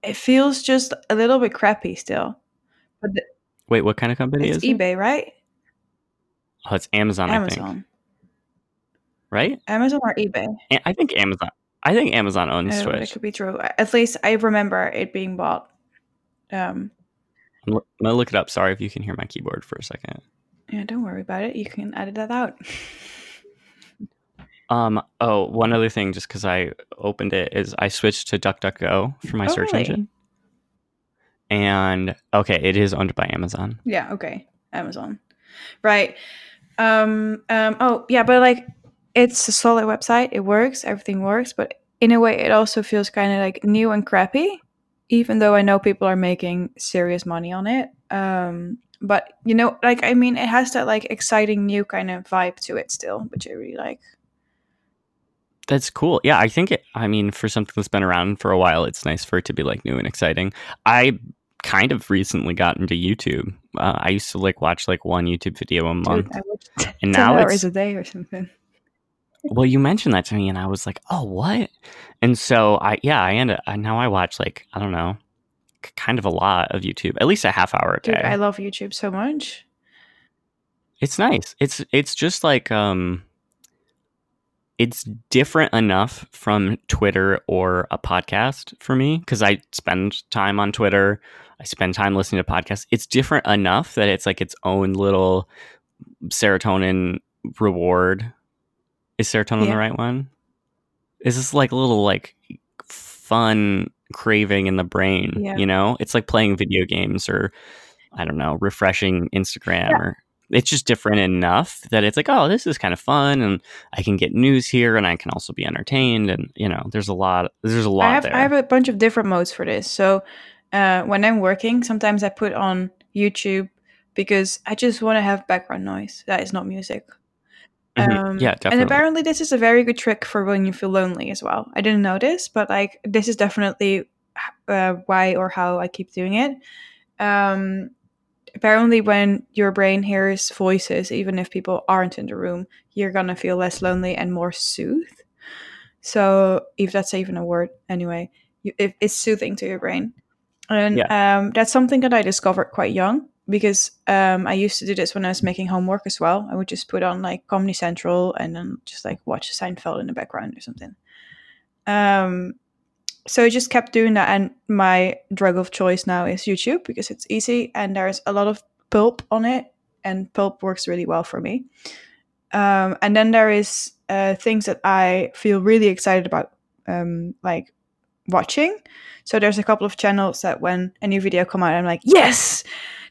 [SPEAKER 1] it feels just a little bit crappy still. But the,
[SPEAKER 2] Wait, what kind of company is it?
[SPEAKER 1] eBay, right?
[SPEAKER 2] Oh, it's Amazon, I think.
[SPEAKER 1] Amazon,
[SPEAKER 2] Right?
[SPEAKER 1] Amazon or eBay.
[SPEAKER 2] I think Amazon. I think Amazon owns
[SPEAKER 1] Uh, that
[SPEAKER 2] Twitch.
[SPEAKER 1] could be true. At least I remember it being bought. Um,
[SPEAKER 2] I'm, lo- I'm gonna look it up. Sorry if you can hear my keyboard for a second.
[SPEAKER 1] yeah, don't worry about it. You can edit that out. (laughs)
[SPEAKER 2] Um. Oh, one other thing, just because I opened it, is I switched to DuckDuckGo for my
[SPEAKER 1] Oh,
[SPEAKER 2] search
[SPEAKER 1] really?
[SPEAKER 2] engine. And okay, it is owned by Amazon.
[SPEAKER 1] Yeah, okay. Amazon. Right. Um um oh, yeah, but like it's a solid website. It works, everything works, but in a way it also feels kind of like new and crappy even though I know people are making serious money on it. Um but you know, like I mean it has that like exciting new kind of vibe to it still, which I really like.
[SPEAKER 2] That's cool. Yeah, I think it, I mean, for something that's been around for a while, it's nice for it to be like new and exciting. I kind of recently got into YouTube. Uh, I used to like watch like one YouTube video a month,
[SPEAKER 1] Dude,
[SPEAKER 2] and
[SPEAKER 1] 10
[SPEAKER 2] now
[SPEAKER 1] hours
[SPEAKER 2] it's
[SPEAKER 1] a day or something.
[SPEAKER 2] Well, you mentioned that to me, and I was like, oh, what? And so I, yeah, I end up now I watch like I don't know, k- kind of a lot of YouTube, at least a half hour a
[SPEAKER 1] Dude,
[SPEAKER 2] day.
[SPEAKER 1] I love YouTube so much.
[SPEAKER 2] It's nice. It's it's just like um it's different enough from Twitter or a podcast for me because I spend time on Twitter. I spend time listening to podcasts. It's different enough that it's like its own little serotonin reward. Is serotonin
[SPEAKER 1] Yeah.
[SPEAKER 2] the right one? Is this like a little like fun craving in the brain?
[SPEAKER 1] Yeah.
[SPEAKER 2] You know, it's like playing video games or I don't know, refreshing Instagram
[SPEAKER 1] Yeah.
[SPEAKER 2] or it's just different enough that it's like, oh, this is kind of fun and I can get news here and I can also be entertained and you know, there's a lot there's a lot
[SPEAKER 1] I have
[SPEAKER 2] there.
[SPEAKER 1] I have a bunch of different modes for this. So uh, when I'm working, sometimes I put on YouTube because I just want to have background noise. That is not music.
[SPEAKER 2] Mhm.
[SPEAKER 1] Um,
[SPEAKER 2] yeah,
[SPEAKER 1] And apparently, this is a very good trick for when you feel lonely as well. I didn't know this, but like this is definitely uh, why or how I keep doing it. Um, apparently, when your brain hears voices, even if people aren't in the room, you're gonna feel less lonely and more soothed. So, if that's even a word, anyway, you, it, it's soothing to your brain, and um, that's something that I discovered quite young because um, I used to do this when I was making homework as well. I would just put on like Comedy Central and then just like watch Seinfeld in the background or something. Um, so I just kept doing that, and my drug of choice now is YouTube because it's easy and there's a lot of pulp on it, and pulp works really well for me. Um, and then there is uh, things that I feel really excited about, um, like watching. So there's a couple of channels that when a new video come out, I'm like, yes,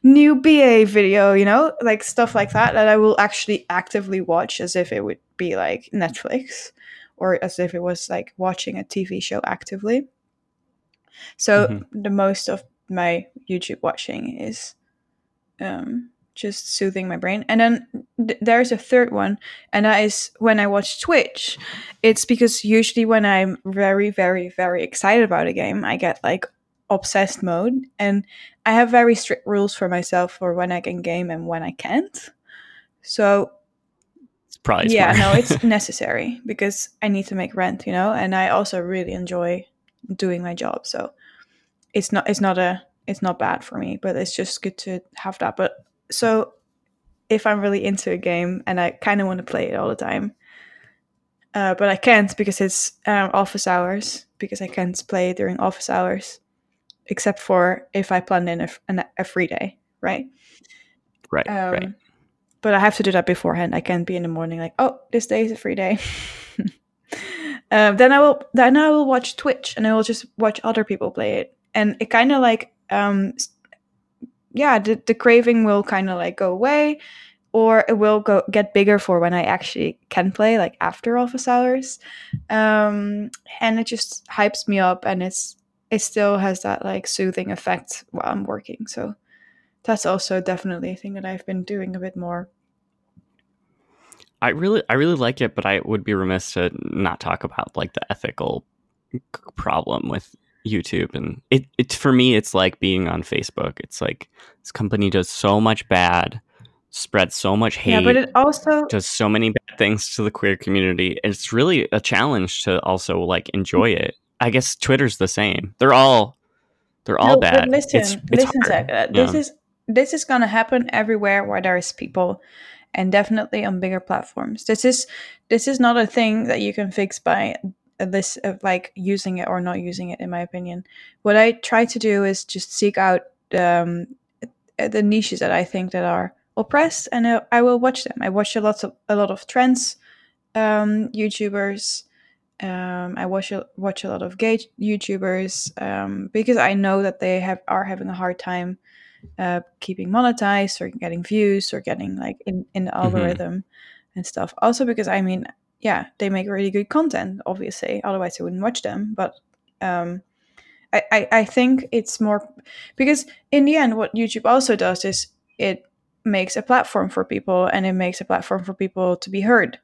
[SPEAKER 1] new BA video, you know, like stuff like that that I will actually actively watch as if it would be like Netflix or as if it was like watching a TV show actively. So
[SPEAKER 2] Mhm.
[SPEAKER 1] the most of my YouTube watching is um, just soothing my brain. And then th- there's a third one, and that is when I watch Twitch. It's because usually when I'm very, very, very excited about a game, I get like obsessed mode, and I have very strict rules for myself for when I can game and when I can't. So
[SPEAKER 2] It's probably
[SPEAKER 1] yeah, no, it's (laughs) necessary because I need to make rent, you know, and I also really enjoy doing my job. So it's not it's not a it's not bad for me, but it's just good to have that. But so if I'm really into a game and I kind of want to play it all the time, uh, but I can't because it's um, office hours because I can't play during office hours, except for if I plan in a, an- a free day, right?
[SPEAKER 2] right,
[SPEAKER 1] Um,
[SPEAKER 2] right.
[SPEAKER 1] But I have to do that beforehand. I can't be in the morning like, oh, this day is a free day. (laughs) um, then I will then I will watch Twitch and I will just watch other people play it, and it kind of like um, yeah, the, the craving will kind of like go away, or it will go get bigger for when I actually can play like after office hours, um, and it just hypes me up, and it's it still has that like soothing effect while I'm working. So that's also definitely a thing that I've been doing a bit more.
[SPEAKER 2] I really I really like it, but I would be remiss to not talk about like the ethical problem with YouTube and it, it for me it's like being on Facebook. It's like this company does so much bad, spreads so much hate,
[SPEAKER 1] Yeah, but it also
[SPEAKER 2] does so many bad things to the queer community. It's really a challenge to also like enjoy it. I guess Twitter's the same. They're all they're all
[SPEAKER 1] No,
[SPEAKER 2] bad.
[SPEAKER 1] Listen,
[SPEAKER 2] it's, it's
[SPEAKER 1] listen,
[SPEAKER 2] hard.
[SPEAKER 1] Zach, uh, this
[SPEAKER 2] Yeah.
[SPEAKER 1] is this is gonna happen everywhere where there is people, and definitely on bigger platforms. This is this is not a thing that you can fix by a list of like using it or not using it. In my opinion, what I try to do is just seek out um, uh, the niches that I think that are oppressed, and uh, I will watch them. I watch a lot of a lot of trends um, YouTubers. Um, I watch a, watch a lot of gay YouTubers um, because I know that they have are having a hard time uh, keeping monetized or getting views or getting like in, in the algorithm and stuff. Also because I mean, yeah, they make really good content, obviously. Otherwise, I wouldn't watch them. But um, I, I I think it's more because in the end, what YouTube also does is it makes a platform for people and it makes a platform for people to be heard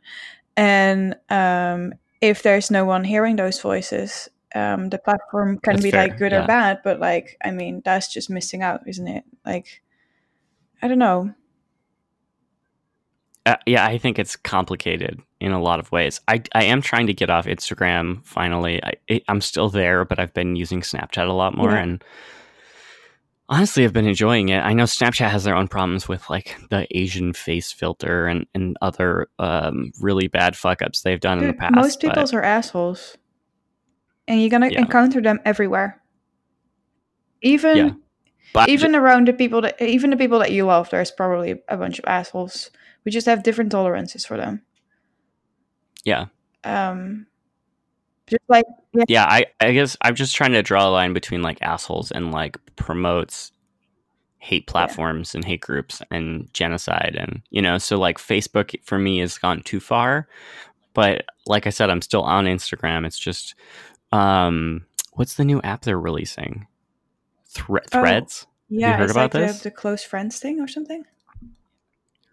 [SPEAKER 1] and um, if there's no one hearing those voices, um, the platform can
[SPEAKER 2] That's
[SPEAKER 1] be
[SPEAKER 2] fair,
[SPEAKER 1] like good
[SPEAKER 2] yeah.
[SPEAKER 1] or bad. But like, I mean, that's just missing out, isn't it? Like, I don't know.
[SPEAKER 2] Uh, yeah, I think it's complicated in a lot of ways. I, I am trying to get off Instagram finally. I, I'm still there, but I've been using Snapchat a lot more.
[SPEAKER 1] Yeah.
[SPEAKER 2] And honestly, I've been enjoying it. I know Snapchat has their own problems with like the Asian face filter and, and other um, really bad fuck ups they've done in the past.
[SPEAKER 1] most
[SPEAKER 2] but-
[SPEAKER 1] people are assholes, and you're gonna
[SPEAKER 2] Yeah.
[SPEAKER 1] encounter them everywhere. Even
[SPEAKER 2] Yeah. but
[SPEAKER 1] even around the people that even the people that you love, there's probably a bunch of assholes. We just have different tolerances for them.
[SPEAKER 2] yeah.
[SPEAKER 1] Um, just like
[SPEAKER 2] yeah yeah, I, I guess i'm just trying to draw a line between like assholes and like promotes hate platforms and hate groups and genocide and you know so like facebook for me has gone too far but like i said i'm still on instagram it's just um what's the new app they're releasing Thre-
[SPEAKER 1] Oh.
[SPEAKER 2] threads
[SPEAKER 1] yeah,
[SPEAKER 2] heard
[SPEAKER 1] it's
[SPEAKER 2] about
[SPEAKER 1] like
[SPEAKER 2] this?
[SPEAKER 1] The, the close friends thing or something.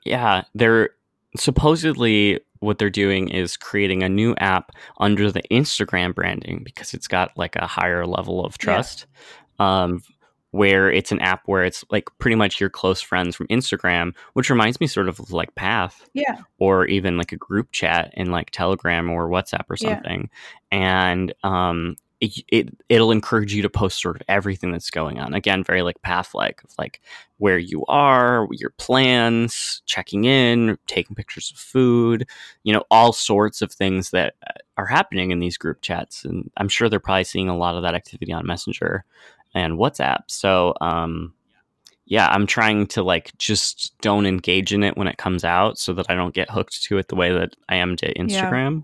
[SPEAKER 2] Yeah, they're supposedly what they're doing is creating a new app under the Instagram branding because it's got like a higher level of
[SPEAKER 1] Yeah.
[SPEAKER 2] trust. Um, where it's an app where it's like pretty much your close friends from Instagram, which reminds me sort of like Path
[SPEAKER 1] Yeah,
[SPEAKER 2] or even like a group chat in like Telegram or WhatsApp or
[SPEAKER 1] Yeah.
[SPEAKER 2] something. And um, it, it it'll encourage you to post sort of everything that's going on. Again, very like path like of like where you are, your plans, checking in, taking pictures of food, you know, all sorts of things that uh, are happening in these group chats. And I'm sure they're probably seeing a lot of that activity on Messenger and WhatsApp. So um yeah, I'm trying to like just don't engage in it when it comes out so that I don't get hooked to it the way that I am to Instagram.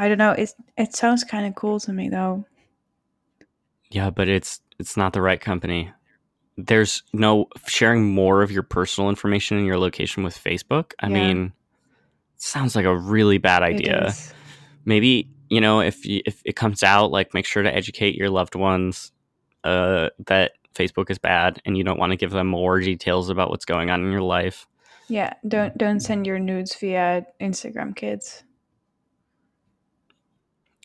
[SPEAKER 1] I don't know. It it sounds kind of cool to me though.
[SPEAKER 2] Yeah, but it's it's not the right company. There's no sharing more of your personal information and your location with Facebook. I
[SPEAKER 1] Yeah.
[SPEAKER 2] mean, sounds like a really bad idea. Maybe, you know, if you, if it comes out like make sure to educate your loved ones uh that Facebook is bad and you don't want to give them more details about what's going on in your life.
[SPEAKER 1] Yeah, don't don't send your nudes via Instagram, kids.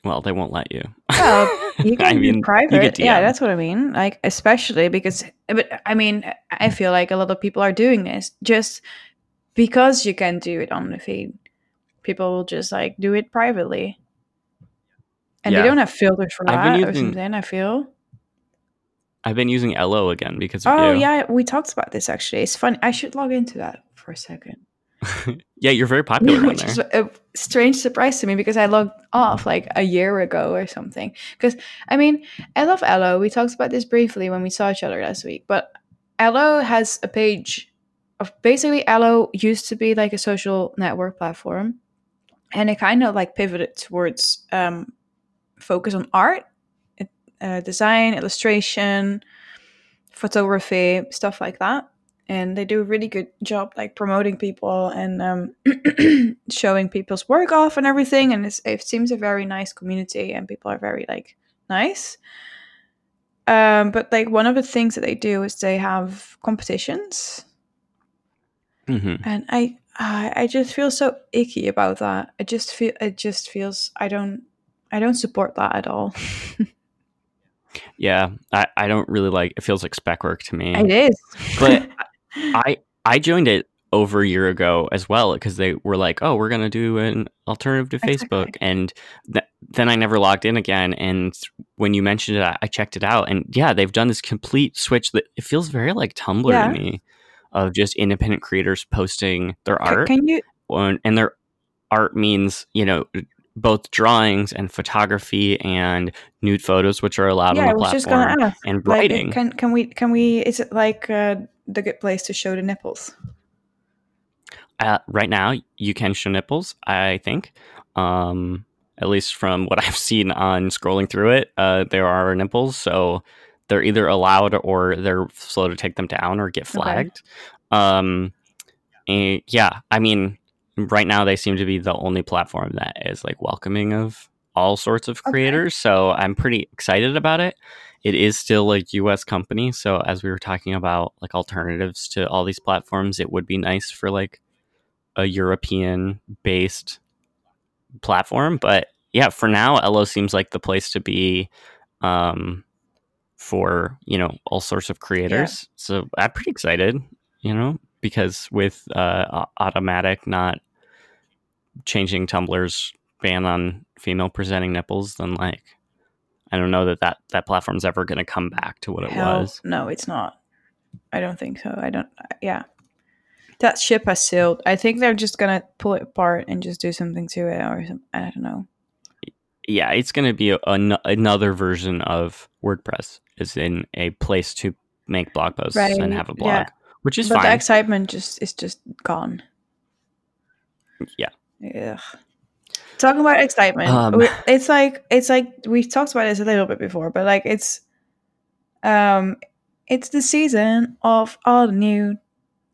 [SPEAKER 2] Well, they won't let you.
[SPEAKER 1] Well, You (laughs) can
[SPEAKER 2] I mean,
[SPEAKER 1] private. Yeah, that's what I mean. Like, especially because, but I mean, I feel like a lot of people are doing this just because you can do it on the feed. People will just like do it privately, and
[SPEAKER 2] Yeah.
[SPEAKER 1] they don't have filters for that or something. I feel.
[SPEAKER 2] I've been using Ello again because of
[SPEAKER 1] Oh
[SPEAKER 2] you.
[SPEAKER 1] yeah, we talked about this actually. It's funny. I should log into that for a second. (laughs)
[SPEAKER 2] yeah, you're very popular (laughs)
[SPEAKER 1] which
[SPEAKER 2] there.
[SPEAKER 1] is a strange surprise to me because I logged off like a year ago or something. Because I mean, I love Ello. We talked about this briefly when we saw each other last week, but Ello has a page of basically Ello used to be like a social network platform, and it kind of like pivoted towards um, focus on art, uh, design, illustration, photography, stuff like that and they do a really good job like promoting people and um, (clears throat) showing people's work off and everything and it's, it seems a very nice community and people are very like nice. Um, but like one of the things that they do is they have competitions.
[SPEAKER 2] Hmm
[SPEAKER 1] and i i, I just feel so icky about that. I just feel it just feels i don't i don't support that at all. (laughs)
[SPEAKER 2] Yeah, I, I don't really like. It feels like spec work to me.
[SPEAKER 1] it is.
[SPEAKER 2] But I I joined it over a year ago as well because they were like, oh, we're gonna do an alternative to. Facebook, and th- then I never logged in again. And when you mentioned it, I, checked it out, and yeah, they've done this complete switch that it feels very like Tumblr
[SPEAKER 1] Yeah.
[SPEAKER 2] to me, of just independent creators posting their art,
[SPEAKER 1] can you
[SPEAKER 2] and their art means you know both drawings and photography and nude photos, which are allowed
[SPEAKER 1] yeah
[SPEAKER 2] on the platform,
[SPEAKER 1] ask
[SPEAKER 2] and
[SPEAKER 1] like
[SPEAKER 2] writing.
[SPEAKER 1] can can we can we is it like uh, the good place to show the nipples.
[SPEAKER 2] Uh, right now you can show nipples i think. Um at least from what (laughs) i've seen on scrolling through it uh there are nipples so they're either allowed or they're slow to take them down or get flagged. Um and yeah i mean right now they seem to be the only platform that is like welcoming of all sorts of
[SPEAKER 1] Okay.
[SPEAKER 2] creators so i'm pretty excited about it it is still a us company so as we were talking about like alternatives to all these platforms it would be nice for like a European based platform. But yeah, for now, Ello seems like the place to be um, for you know all sorts of creators. So I'm pretty excited, you know, because with uh, Automattic not changing Tumblr's ban on female presenting nipples, then like I don't know that that, that platform's ever going to come back to what it
[SPEAKER 1] Hell,
[SPEAKER 2] was.
[SPEAKER 1] No, it's not. I don't think so. I don't. Yeah, that ship has sailed. I think they're just gonna pull it apart and just do something to it, or some, I don't know.
[SPEAKER 2] Yeah, it's going to be a, an- another version of WordPress, is in a place to make blog posts
[SPEAKER 1] Right,
[SPEAKER 2] and have a blog,
[SPEAKER 1] yeah.
[SPEAKER 2] which is fine.
[SPEAKER 1] but the excitement just is just gone.
[SPEAKER 2] Yeah.
[SPEAKER 1] Ugh. Talking about excitement,
[SPEAKER 2] Um,
[SPEAKER 1] it's like it's like we've talked about this a little bit before, but like it's um it's the season of all the new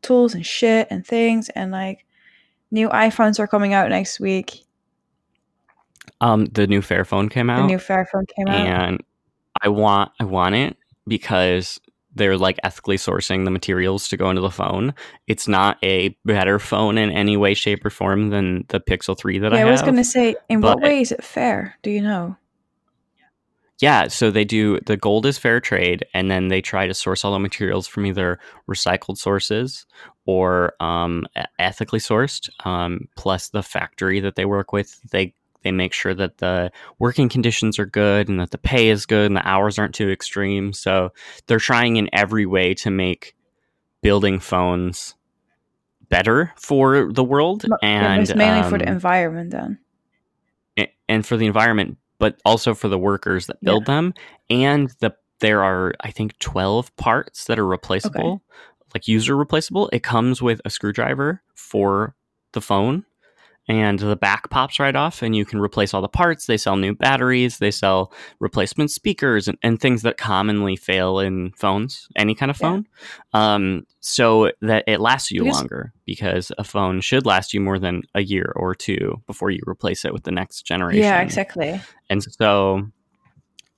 [SPEAKER 1] tools and shit and things and like new iPhones are coming out next week.
[SPEAKER 2] um, the new Fairphone came out.
[SPEAKER 1] The new Fairphone came out.
[SPEAKER 2] and I want I want it because they're like ethically sourcing the materials to go into the phone. It's not a better phone in any way, shape, or form than the Pixel Three that
[SPEAKER 1] Yeah,
[SPEAKER 2] I
[SPEAKER 1] I was gonna say, in what way is it fair? Do you know?
[SPEAKER 2] Yeah, so they do the gold is fair trade, and then they try to source all the materials from either recycled sources or um, ethically sourced. Um, plus the factory that they work with, they they make sure that the working conditions are good and that the pay is good and the hours aren't too extreme. So they're trying in every way to make building phones better for the world
[SPEAKER 1] yeah,
[SPEAKER 2] and
[SPEAKER 1] it's mainly for the
[SPEAKER 2] um,
[SPEAKER 1] environment then.
[SPEAKER 2] and for the environment, but also for the workers that build them. And the there are I think twelve parts that are replaceable, like user replaceable. It comes with a screwdriver for the phone, and the back pops right off, and you can replace all the parts. They sell new batteries, they sell replacement speakers, and, and things that commonly fail in phones, any kind of
[SPEAKER 1] Yeah.
[SPEAKER 2] phone. Um, so that it lasts you
[SPEAKER 1] Because-
[SPEAKER 2] longer because a phone should last you more than a year or two before you replace it with the next generation.
[SPEAKER 1] Yeah, exactly.
[SPEAKER 2] And so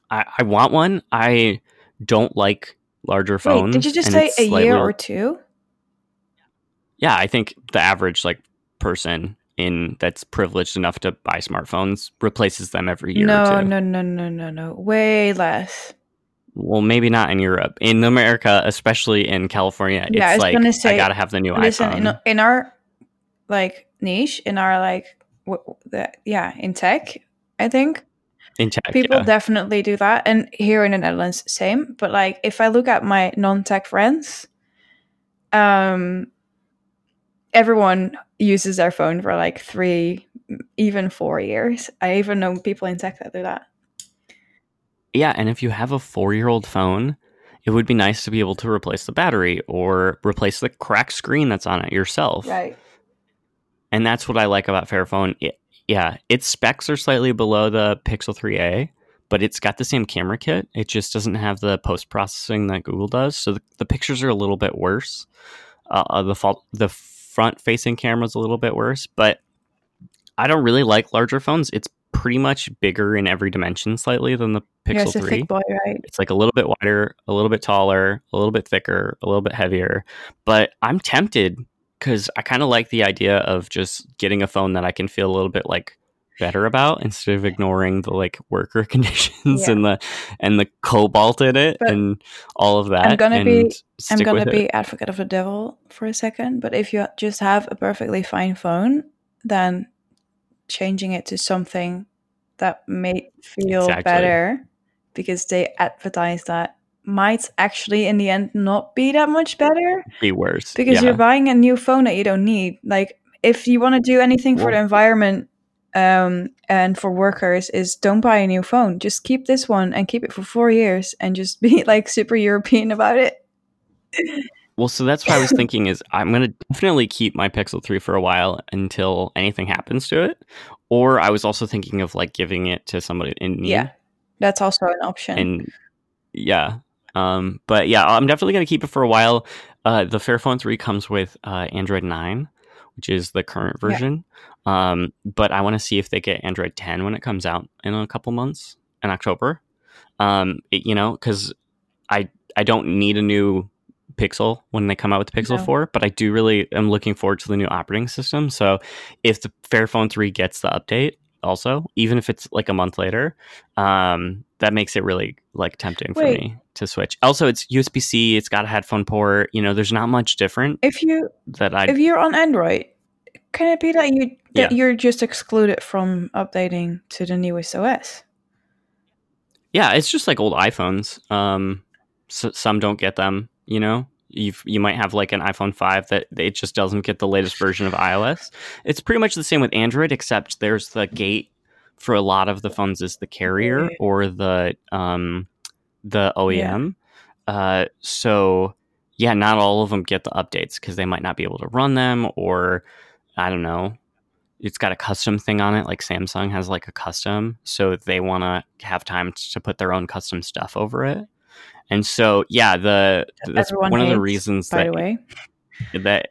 [SPEAKER 2] I, I want one. I don't like larger phones.
[SPEAKER 1] Wait, did you just say a year or two?
[SPEAKER 2] Yeah, I think the average like person in that's privileged enough to buy smartphones replaces them every year
[SPEAKER 1] No,
[SPEAKER 2] or two.
[SPEAKER 1] no, no, no, no, no. Way less.
[SPEAKER 2] Well, maybe not in Europe. In America, especially in California,
[SPEAKER 1] Yeah,
[SPEAKER 2] it's
[SPEAKER 1] was
[SPEAKER 2] like
[SPEAKER 1] gonna say,
[SPEAKER 2] I gotta have the new
[SPEAKER 1] Listen,
[SPEAKER 2] iPhone.
[SPEAKER 1] in, in our like niche, in our like, w- the, yeah, in tech, I think
[SPEAKER 2] in tech,
[SPEAKER 1] people
[SPEAKER 2] yeah.
[SPEAKER 1] definitely do that. And here in the Netherlands, same. But like, if I look at my non-tech friends, um, everyone uses their phone for like three, even four years. I even know people in tech that do that.
[SPEAKER 2] Yeah, and if you have a four-year-old phone, it would be nice to be able to replace the battery or replace the cracked screen that's on it yourself.
[SPEAKER 1] Right.
[SPEAKER 2] and that's what I like about Fairphone. It, yeah, its specs are slightly below the Pixel 3a, but it's got the same camera kit. It just doesn't have the post processing that Google does, so the, the pictures are a little bit worse. Uh, uh, the fault, the front facing camera is a little bit worse, but I don't really like larger phones. It's pretty much bigger in every dimension slightly than the
[SPEAKER 1] yeah,
[SPEAKER 2] Pixel
[SPEAKER 1] it's a
[SPEAKER 2] 3
[SPEAKER 1] thick boy, right?
[SPEAKER 2] it's like a little bit wider, a little bit taller, a little bit thicker, a little bit heavier. But I'm tempted because I kind of like the idea of just getting a phone that I can feel a little bit like better about instead of ignoring the like worker (laughs) conditions
[SPEAKER 1] Yeah.
[SPEAKER 2] and the and the cobalt in it
[SPEAKER 1] But
[SPEAKER 2] and all of that.
[SPEAKER 1] I'm
[SPEAKER 2] gonna
[SPEAKER 1] be- I'm gonna be
[SPEAKER 2] it.
[SPEAKER 1] advocate of the devil for a second, but if you just have a perfectly fine phone, then changing it to something that may feel
[SPEAKER 2] Exactly.
[SPEAKER 1] better because they advertise that might actually in the end not be that much better
[SPEAKER 2] be worse
[SPEAKER 1] because
[SPEAKER 2] yeah.
[SPEAKER 1] you're buying a new phone that you don't need. Like if you want to do anything for the environment um, and for workers, is don't buy a new phone. Just keep this one and keep it for four years and just (laughs) be like super European about it.
[SPEAKER 2] Well, so that's what I was thinking is I'm going to definitely keep my Pixel 3 for a while until anything happens to it. Or I was also thinking of like giving it to somebody in need.
[SPEAKER 1] Yeah, that's also an option.
[SPEAKER 2] and yeah um but yeah i'm definitely going to keep it for a while uh the fairphone 3 comes with uh android 9 which is the current
[SPEAKER 1] Yeah.
[SPEAKER 2] version um but i want to see if they get android 10 when it comes out in a couple months in october um it- you know because i i don't need a new pixel when they come out with the pixel
[SPEAKER 1] No.
[SPEAKER 2] 4 but i do really am looking forward to the new operating system so if the fairphone 3 gets the update also, even if it's like a month later. Um, that makes it really like tempting for
[SPEAKER 1] Wait.
[SPEAKER 2] me to switch. Also, it's USB C. It's got a headphone port. You know, there's not much different
[SPEAKER 1] If you
[SPEAKER 2] that I.
[SPEAKER 1] if you're on Android, can it be that you that
[SPEAKER 2] Yeah.
[SPEAKER 1] you're just excluded from updating to the newest OS?
[SPEAKER 2] Yeah, it's just like old iPhones. Um, so, some don't get them. You know, you you might have like an iPhone five that it just doesn't get the latest version of iOS. It's pretty much the same with Android, except there's the gate for a lot of the phones is the carrier or the um the OEM. Uh, so yeah, not all of them get the updates because they might not be able to run them, or I don't know. It's got a custom thing on it, like Samsung has like a custom, so they want to have time to put their own custom stuff over it. And so, yeah, the that's
[SPEAKER 1] Everyone
[SPEAKER 2] one of the reasons
[SPEAKER 1] By
[SPEAKER 2] that
[SPEAKER 1] the way, (laughs)
[SPEAKER 2] that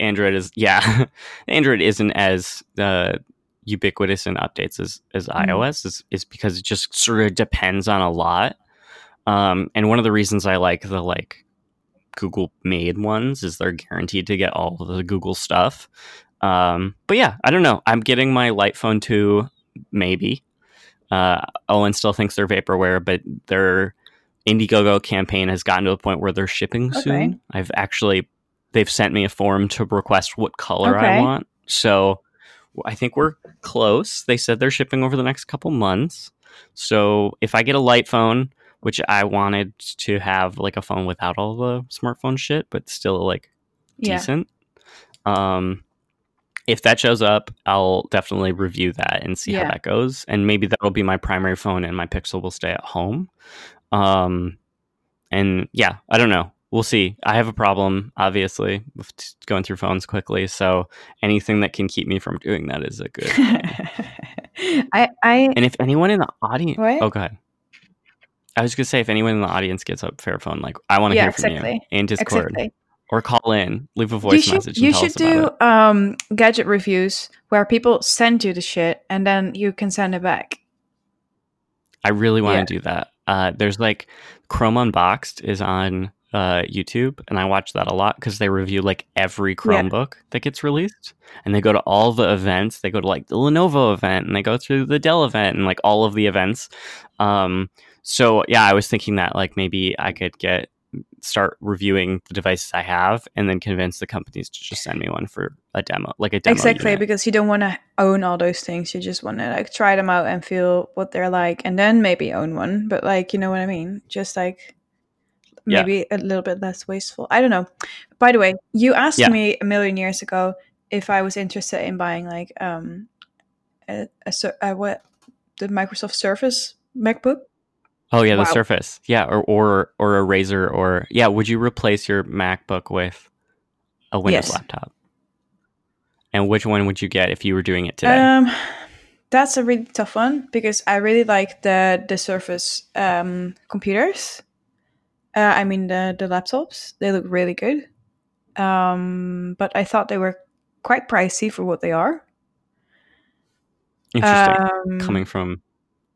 [SPEAKER 2] Android is yeah, (laughs) Android isn't as uh, ubiquitous in updates as as
[SPEAKER 1] Mhm.
[SPEAKER 2] iOS is is because it just sort of depends on a lot. Um, and one of the reasons I like the like Google made ones is they're guaranteed to get all of the Google stuff. Um, but yeah, I don't know. I'm getting my Light Phone 2 maybe. Uh, Owen still thinks they're vaporware, but their Indiegogo campaign has gotten to a point where they're shipping
[SPEAKER 1] Okay.
[SPEAKER 2] soon. I've actually they've sent me a form to request what color I want. So I think we're close. They said they're shipping over the next couple months. So if I get a light phone, which I wanted to have like a phone without all the smartphone shit, but still like
[SPEAKER 1] yeah,
[SPEAKER 2] decent. Um, if that shows up, I'll definitely review that and see how that goes. And maybe that'll be my primary phone, and my Pixel will stay at home. Um, and yeah, I don't know. We'll see. I have a problem, obviously, with going through phones quickly. So anything that can keep me from doing that is a good. (laughs)
[SPEAKER 1] I I
[SPEAKER 2] and if anyone in the audience,
[SPEAKER 1] What?
[SPEAKER 2] oh, god. I was gonna say if anyone in the audience gets a Fairphone, like I want to
[SPEAKER 1] Yeah,
[SPEAKER 2] hear from
[SPEAKER 1] exactly.
[SPEAKER 2] you in Discord
[SPEAKER 1] exactly.
[SPEAKER 2] or call in, leave a
[SPEAKER 1] You
[SPEAKER 2] voice
[SPEAKER 1] should
[SPEAKER 2] message.
[SPEAKER 1] You should do um gadget reviews where people send you the shit and then you can send it back.
[SPEAKER 2] I really want
[SPEAKER 1] Yeah.
[SPEAKER 2] to do that. Uh, there's like Chrome Unboxed is on uh, YouTube, and I watch that a lot because they review like every Chromebook that gets released, and they go to all the events. They go to like the Lenovo event, and they go through the Dell event, and like all of the events. Um, so yeah, I was thinking that like maybe I could get start reviewing the devices I have, and then convince the companies to just send me one for a demo, like a demo.
[SPEAKER 1] exactly
[SPEAKER 2] unit.
[SPEAKER 1] because you don't want to own all those things. You just want to like try them out and feel what they're like, and then maybe own one. But like you know what I mean? Just like
[SPEAKER 2] Yeah.
[SPEAKER 1] maybe a little bit less wasteful. I don't know. By the way, you asked
[SPEAKER 2] Yeah.
[SPEAKER 1] me a million years ago if I was interested in buying like um a, a, a what the Microsoft Surface MacBook.
[SPEAKER 2] Oh yeah, the
[SPEAKER 1] Wow.
[SPEAKER 2] Surface. Yeah, or or or a Razer or yeah. Would you replace your MacBook with a Windows
[SPEAKER 1] Yes.
[SPEAKER 2] laptop? And which one would you get if you were doing it today?
[SPEAKER 1] Um, that's a really tough one because I really like the the Surface um, computers. Uh, I mean the the laptops; they look really good. Um, but I thought they were quite pricey for what they are.
[SPEAKER 2] Interesting.
[SPEAKER 1] Um,
[SPEAKER 2] Coming from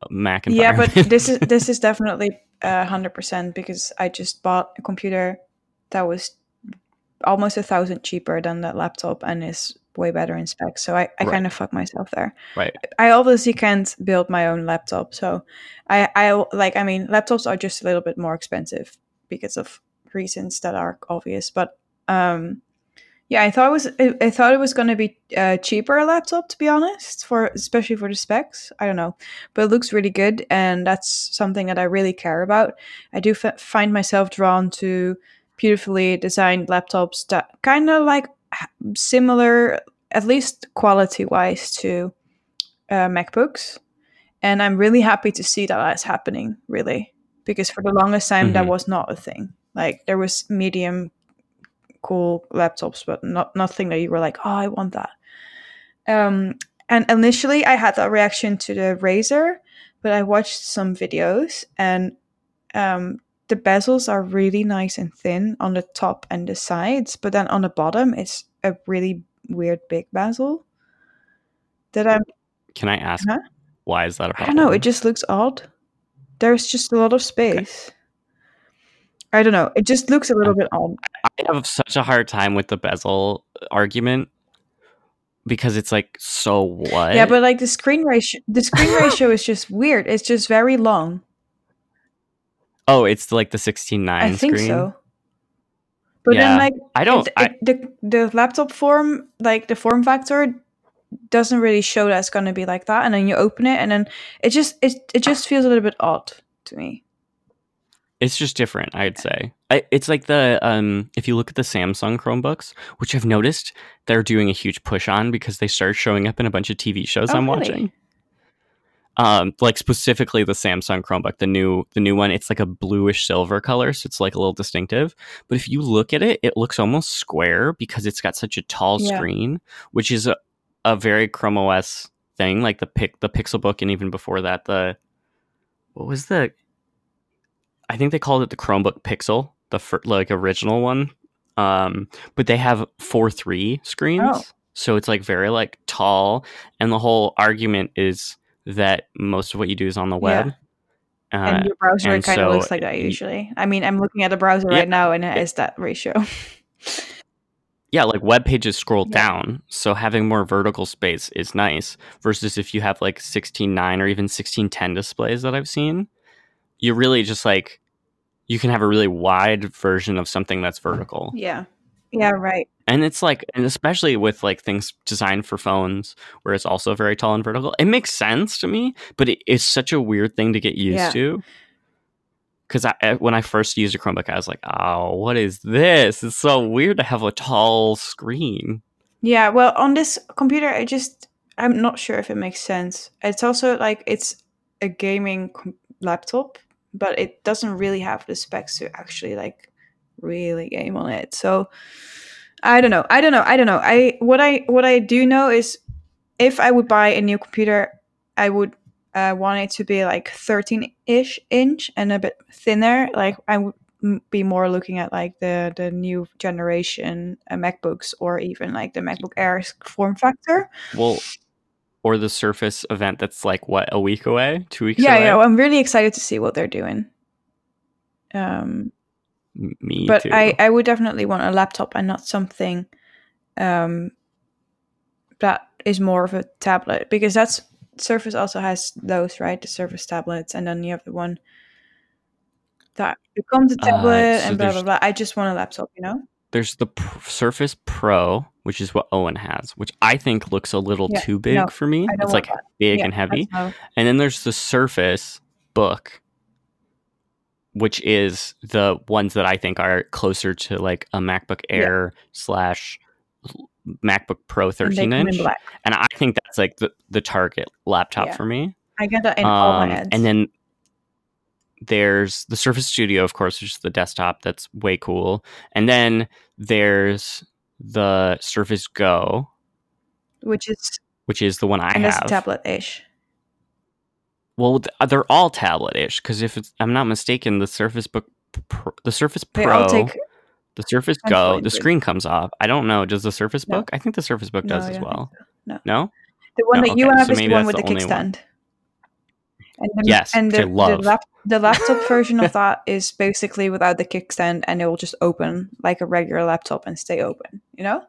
[SPEAKER 2] Mac
[SPEAKER 1] yeah, but this is (laughs) this is definitely hundred percent because I just bought a computer that was almost a thousand cheaper than that laptop and is way better in specs. So I, I
[SPEAKER 2] Right.
[SPEAKER 1] kind of fucked myself there.
[SPEAKER 2] right.
[SPEAKER 1] I obviously can't build my own laptop, so I I like I mean laptops are just a little bit more expensive because of reasons that are obvious. But um, yeah, I thought it was I, I thought it was going to be a cheaper laptop to be honest, for especially for the specs. I don't know, but it looks really good, and that's something that I really care about. I do f- find myself drawn to beautifully designed laptops that kind of like similar, at least quality wise, to uh, MacBooks, and I'm really happy to see that that's happening. Really, because for the longest time that
[SPEAKER 2] Mhm.
[SPEAKER 1] was not a thing. Like there was medium cool laptops, but not nothing that you were like, oh, I want that. Um, and initially, I had that reaction to the Razer, but I watched some videos, and um, the bezels are really nice and thin on the top and the sides, but then on the bottom, it's a really weird big bezel. That I'm
[SPEAKER 2] Can I ask
[SPEAKER 1] Huh?
[SPEAKER 2] why is that a
[SPEAKER 1] I
[SPEAKER 2] problem?
[SPEAKER 1] don't know. It just looks odd. There's just a lot of space. I don't know. It just looks a little bit odd.
[SPEAKER 2] I have such a hard time with the bezel argument because it's like so what?
[SPEAKER 1] Yeah, but like the screen ratio, the screen (laughs) ratio is just weird. It's just very long.
[SPEAKER 2] oh, it's like the sixteen nine
[SPEAKER 1] I think
[SPEAKER 2] screen.
[SPEAKER 1] so. But
[SPEAKER 2] Yeah.
[SPEAKER 1] then like
[SPEAKER 2] I don't.
[SPEAKER 1] it,
[SPEAKER 2] I,
[SPEAKER 1] it- the the laptop form, like the form factor, doesn't really show that it's gonna be like that. And then you open it, and then it just it it just feels a little bit odd to me.
[SPEAKER 2] It's just different. I'd say I, it's like the um. If you look at the Samsung Chromebooks, which I've noticed they're doing a huge push on because they start showing up in a bunch of TV shows
[SPEAKER 1] Oh,
[SPEAKER 2] I'm
[SPEAKER 1] really?
[SPEAKER 2] watching. Um, like specifically the Samsung Chromebook, the new the new one. It's like a bluish silver color, so it's like a little distinctive. But if you look at it, it looks almost square because it's got such a tall
[SPEAKER 1] Yeah.
[SPEAKER 2] screen, which is a, a very Chrome OS thing. Like the pic the Pixel Book, and even before that, the what was the I think they called it the Chromebook Pixel, the fir- like original one. Um, but they have four three screens,
[SPEAKER 1] Oh.
[SPEAKER 2] so it's like very like tall, and the whole argument is that most of what you do is on the web. Uh,
[SPEAKER 1] and your browser
[SPEAKER 2] and
[SPEAKER 1] kind of looks like that usually. I mean, I'm looking at the browser
[SPEAKER 2] Yeah.
[SPEAKER 1] right now, and it is that ratio. (laughs)
[SPEAKER 2] yeah, like web pages scroll
[SPEAKER 1] Yeah.
[SPEAKER 2] down, so having more vertical space is nice. Versus if you have like sixteen nine or even sixteen ten displays that I've seen, you really just like you can have a really wide version of something that's vertical.
[SPEAKER 1] yeah, yeah, right.
[SPEAKER 2] and it's like and especially with like things designed for phones where it's also very tall and vertical it makes sense to me but it is such a weird thing to get used
[SPEAKER 1] Yeah.
[SPEAKER 2] to because I, I- when i first used a chromebook i was like oh what is this it's so weird to have a tall screen
[SPEAKER 1] Yeah, well, on this computer, I just I'm not sure if it makes sense. It's also like it's a gaming com- laptop, but it doesn't really have the specs to actually like really game on it. So I don't know. I don't know. I don't know. I what I what I do know is if I would buy a new computer, I would uh, want it to be like 13-ish inch and a bit thinner. Like I would be more looking at like the the new generation uh, MacBooks or even like the MacBook Air's form factor.
[SPEAKER 2] well or the surface event that's like what a week away two weeks
[SPEAKER 1] Yeah,
[SPEAKER 2] away
[SPEAKER 1] yeah. I'm really excited to see what they're doing. Um,
[SPEAKER 2] me
[SPEAKER 1] but
[SPEAKER 2] too
[SPEAKER 1] I I would definitely want a laptop and not something um that is more of a tablet because that's Surface also has those right the Surface tablets and then you have the one that becomes a
[SPEAKER 2] Uh,
[SPEAKER 1] tablet
[SPEAKER 2] so
[SPEAKER 1] and blah blah blah. I just want a laptop, you know.
[SPEAKER 2] there's the Pr- surface pro which is what owen has which i think looks a little
[SPEAKER 1] Yeah,
[SPEAKER 2] too big
[SPEAKER 1] no,
[SPEAKER 2] for me it's like big
[SPEAKER 1] Yeah,
[SPEAKER 2] and heavy
[SPEAKER 1] how-
[SPEAKER 2] And then there's the Surface book, which is the ones that I think are closer to like a MacBook
[SPEAKER 1] Yeah.
[SPEAKER 2] Air slash MacBook Pro 13
[SPEAKER 1] come in
[SPEAKER 2] inch.
[SPEAKER 1] black.
[SPEAKER 2] And I think that's like the, the target laptop
[SPEAKER 1] Yeah.
[SPEAKER 2] for me.
[SPEAKER 1] I get that in all
[SPEAKER 2] Um,
[SPEAKER 1] ads.
[SPEAKER 2] and then there's the Surface Studio, of course, which is the desktop. That's way cool. And then there's the Surface Go,
[SPEAKER 1] which is
[SPEAKER 2] which is the one I have.
[SPEAKER 1] tablet-ish.
[SPEAKER 2] Well, uh, they're all tablet-ish because if it's, I'm not mistaken, the Surface Book, Pro, the Surface Pro,
[SPEAKER 1] take
[SPEAKER 2] the Surface Go, the screen comes off. I don't know. Does the Surface
[SPEAKER 1] No.
[SPEAKER 2] Book? I think the Surface Book does
[SPEAKER 1] I
[SPEAKER 2] as well.
[SPEAKER 1] so. No.
[SPEAKER 2] No.
[SPEAKER 1] The one
[SPEAKER 2] No,
[SPEAKER 1] that you
[SPEAKER 2] okay,
[SPEAKER 1] have
[SPEAKER 2] so
[SPEAKER 1] is the one with the,
[SPEAKER 2] the only one.
[SPEAKER 1] kickstand. And the,
[SPEAKER 2] Yes,
[SPEAKER 1] and
[SPEAKER 2] which I
[SPEAKER 1] the, the,
[SPEAKER 2] love.
[SPEAKER 1] The laptop (laughs) version of that is basically without the kickstand, and it will just open like a regular laptop and stay open. You know,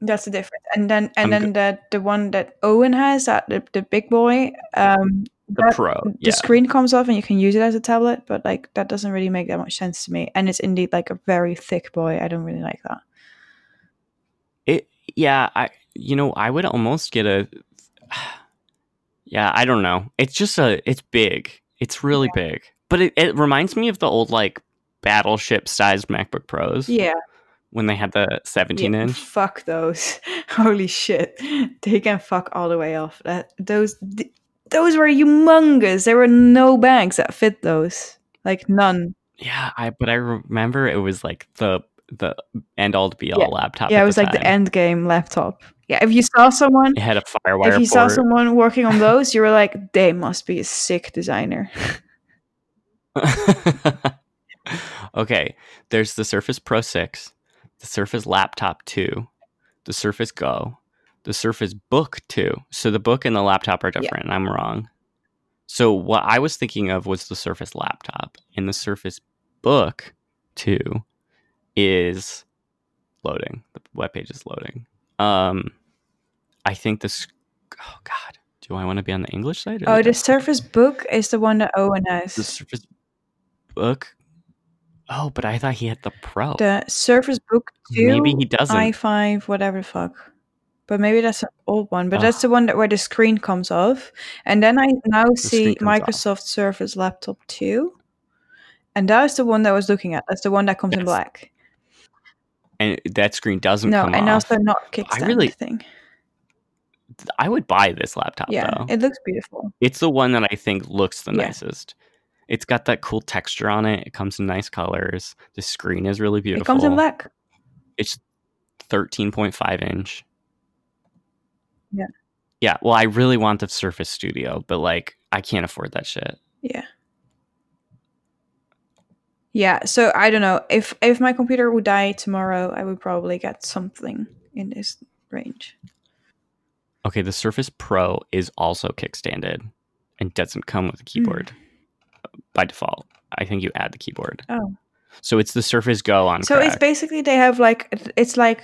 [SPEAKER 1] that's the difference. And then and
[SPEAKER 2] I'm
[SPEAKER 1] then the the one that Owen has, that the, the big boy, um,
[SPEAKER 2] The
[SPEAKER 1] that-
[SPEAKER 2] Pro.
[SPEAKER 1] the screen comes off and you can use it as a tablet, but like that doesn't really make that much sense to me. And it's indeed like a very thick boy. I don't really like that.
[SPEAKER 2] It. Yeah. I. You know, I would almost get a. (sighs) Yeah, I don't know. It's just a. It's big. It's really big, but it, it reminds me of the old like battleship sized MacBook Pros
[SPEAKER 1] Yeah,
[SPEAKER 2] when they had the 17
[SPEAKER 1] Yeah,
[SPEAKER 2] inch.
[SPEAKER 1] Fuck those. (laughs) Holy shit. They can fuck all the way off. That those th- those were humongous. There were no bags that fit those. Like none.
[SPEAKER 2] Yeah, I but I remember it was like the the end all to be all
[SPEAKER 1] Yeah.
[SPEAKER 2] laptop.
[SPEAKER 1] yeah, it was
[SPEAKER 2] the
[SPEAKER 1] like the end game laptop. Yeah, if you saw someone
[SPEAKER 2] It had a FireWire
[SPEAKER 1] if you saw
[SPEAKER 2] port.
[SPEAKER 1] someone working on those, you were (laughs) like, they must be a sick designer. (laughs)
[SPEAKER 2] okay, there's the Surface Pro 6, the Surface Laptop 2, the Surface Go, the Surface Book 2. So the book and the laptop are different. I'm wrong. So what I was thinking of was the Surface Laptop, and the Surface Book 2 is loading. The web page is loading. Um, I think this. Oh God, do I want to be on the English side?
[SPEAKER 1] Oh, the? Surface Book is the one that Owen has. the.
[SPEAKER 2] Surface Book. Oh, but I thought he had the Pro.
[SPEAKER 1] The Surface Book 2,
[SPEAKER 2] Maybe he doesn't.
[SPEAKER 1] i5, whatever the fuck. But maybe that's an old one. But that's the one that where the screen comes off. And then I now see
[SPEAKER 2] screen comes off.
[SPEAKER 1] Microsoft Surface Laptop 2. And that is the one that I was looking at. That's the one that comes in black.
[SPEAKER 2] and that screen doesn't
[SPEAKER 1] No,
[SPEAKER 2] come
[SPEAKER 1] and
[SPEAKER 2] off.
[SPEAKER 1] also not kickstand
[SPEAKER 2] really-
[SPEAKER 1] thing.
[SPEAKER 2] I would buy this laptop
[SPEAKER 1] Yeah,
[SPEAKER 2] though.
[SPEAKER 1] it looks beautiful.
[SPEAKER 2] It's the one that I think looks the
[SPEAKER 1] Yeah.
[SPEAKER 2] nicest. It's got that cool texture on it. It comes in nice colors. The screen is really beautiful.
[SPEAKER 1] It comes in black.
[SPEAKER 2] It's 13.5 inch.
[SPEAKER 1] Yeah.
[SPEAKER 2] Yeah. Well, I really want the Surface Studio, but like I can't afford that shit.
[SPEAKER 1] Yeah. Yeah, so I don't know. If if my computer would die tomorrow, I would probably get something in this range.
[SPEAKER 2] Okay, the Surface Pro is also kickstanded and doesn't come with a hmm. keyboard uh, by default. I think you add the keyboard.
[SPEAKER 1] Oh.
[SPEAKER 2] So it's the Surface Go on
[SPEAKER 1] So it's basically they have like it's like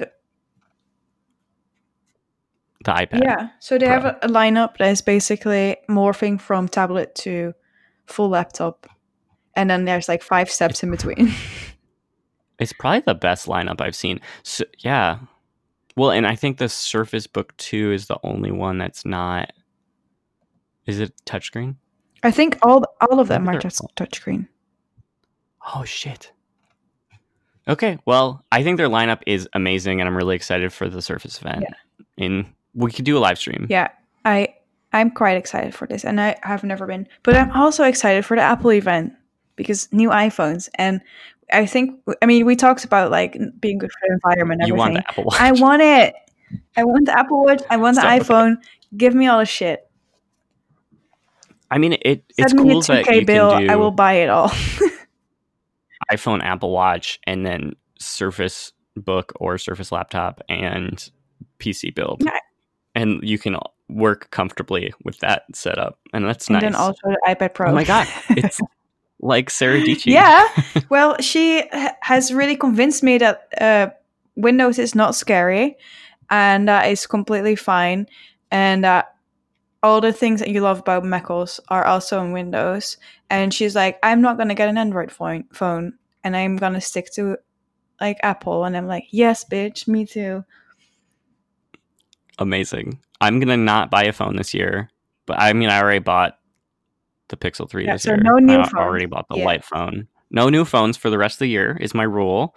[SPEAKER 2] the iPad.
[SPEAKER 1] yeah. So they have a, a lineup that is basically morphing from tablet to full laptop, and then there's like five steps in between. (laughs)
[SPEAKER 2] It's probably the best lineup I've seen. So, yeah. Well, and I think the Surface Book 2 is the only one that's not. Is it touchscreen?
[SPEAKER 1] I think all all of them are just touchscreen.
[SPEAKER 2] Oh, shit. Okay, well, I think their lineup is amazing, and I'm really excited for the Surface event.
[SPEAKER 1] Yeah.
[SPEAKER 2] In we could do a live stream.
[SPEAKER 1] Yeah, I I'm quite excited for this, and I have never been, but I'm also excited for the Apple event because new iPhones, and I think I mean we talked about like being good for the environment. and
[SPEAKER 2] you want
[SPEAKER 1] everything.
[SPEAKER 2] the Apple Watch?
[SPEAKER 1] I want it. I want the Apple Watch. I want the
[SPEAKER 2] Stop.
[SPEAKER 1] iPhone. Give me all the shit.
[SPEAKER 2] I mean, it. It's
[SPEAKER 1] Send me
[SPEAKER 2] cool
[SPEAKER 1] a
[SPEAKER 2] that
[SPEAKER 1] 2K
[SPEAKER 2] you
[SPEAKER 1] bill.
[SPEAKER 2] can do
[SPEAKER 1] I will buy it all. (laughs)
[SPEAKER 2] iPhone, Apple Watch, and then Surface Book or Surface Laptop and PC build.
[SPEAKER 1] Yeah.
[SPEAKER 2] And you can work comfortably with that setup, and that's
[SPEAKER 1] and
[SPEAKER 2] nice.
[SPEAKER 1] then also the iPad Pro.
[SPEAKER 2] Oh my god, (laughs) it's like Sarah Dietschy.
[SPEAKER 1] yeah. (laughs) Well, she has really convinced me that uh, Windows is not scary, and that is completely fine, and that all the things that you love about macOS are also in Windows. And she's like, I'm not gonna get an Android phone, phone, and I'm gonna stick to like Apple. And I'm like, yes, bitch, me too.
[SPEAKER 2] amazing. I'm gonna not buy a phone this year, but I mean, I already bought the Pixel Three
[SPEAKER 1] Yeah,
[SPEAKER 2] this
[SPEAKER 1] so
[SPEAKER 2] year.
[SPEAKER 1] no new
[SPEAKER 2] I
[SPEAKER 1] phones.
[SPEAKER 2] already bought the
[SPEAKER 1] Yeah.
[SPEAKER 2] light phone. No new phones for the rest of the year is my rule,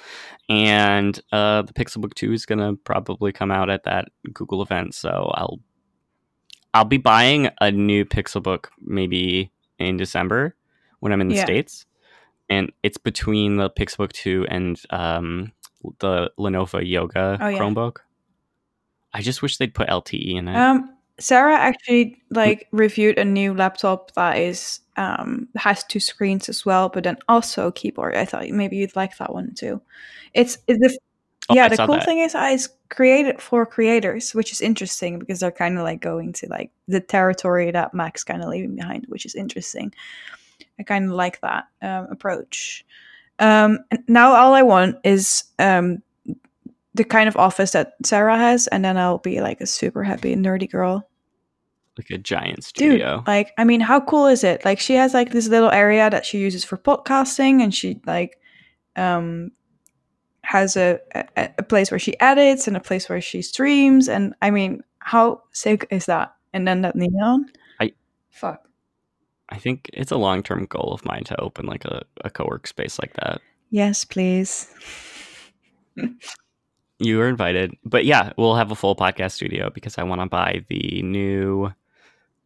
[SPEAKER 2] and uh, the Pixel Book Two is gonna probably come out at that Google event. So I'll I'll be buying a new Pixel Book maybe in December when I'm in the
[SPEAKER 1] Yeah.
[SPEAKER 2] states, and it's between the Pixel Book Two and um, the Lenovo Yoga
[SPEAKER 1] Oh.
[SPEAKER 2] Chromebook. I just wish they'd put LTE in it.
[SPEAKER 1] Um, Sarah actually like reviewed a new laptop that is um has two screens as well, but then also a keyboard. I thought maybe you'd like that one too. It's, it's the
[SPEAKER 2] Oh,
[SPEAKER 1] yeah.
[SPEAKER 2] I
[SPEAKER 1] The cool
[SPEAKER 2] that.
[SPEAKER 1] thing is, uh, it's created for creators, which is interesting because they're kind of like going to like the territory that Mac's kind of leaving behind, which is interesting. I kind of like that um, approach. Um, and now all I want is um, the kind of office that Sarah has, and then I'll be like a super happy nerdy girl.
[SPEAKER 2] like a giant
[SPEAKER 1] Dude,
[SPEAKER 2] studio.
[SPEAKER 1] like, I mean, how cool is it? Like, she has like this little area that she uses for podcasting, and she like um has a, a a place where she edits and a place where she streams, and I mean, how sick is that? And then that neon,
[SPEAKER 2] I-
[SPEAKER 1] fuck
[SPEAKER 2] I think it's a long term goal of mine to open like a, a co work space like that.
[SPEAKER 1] yes, please. (laughs)
[SPEAKER 2] You are invited. But yeah, we'll have a full podcast studio because I want to buy the new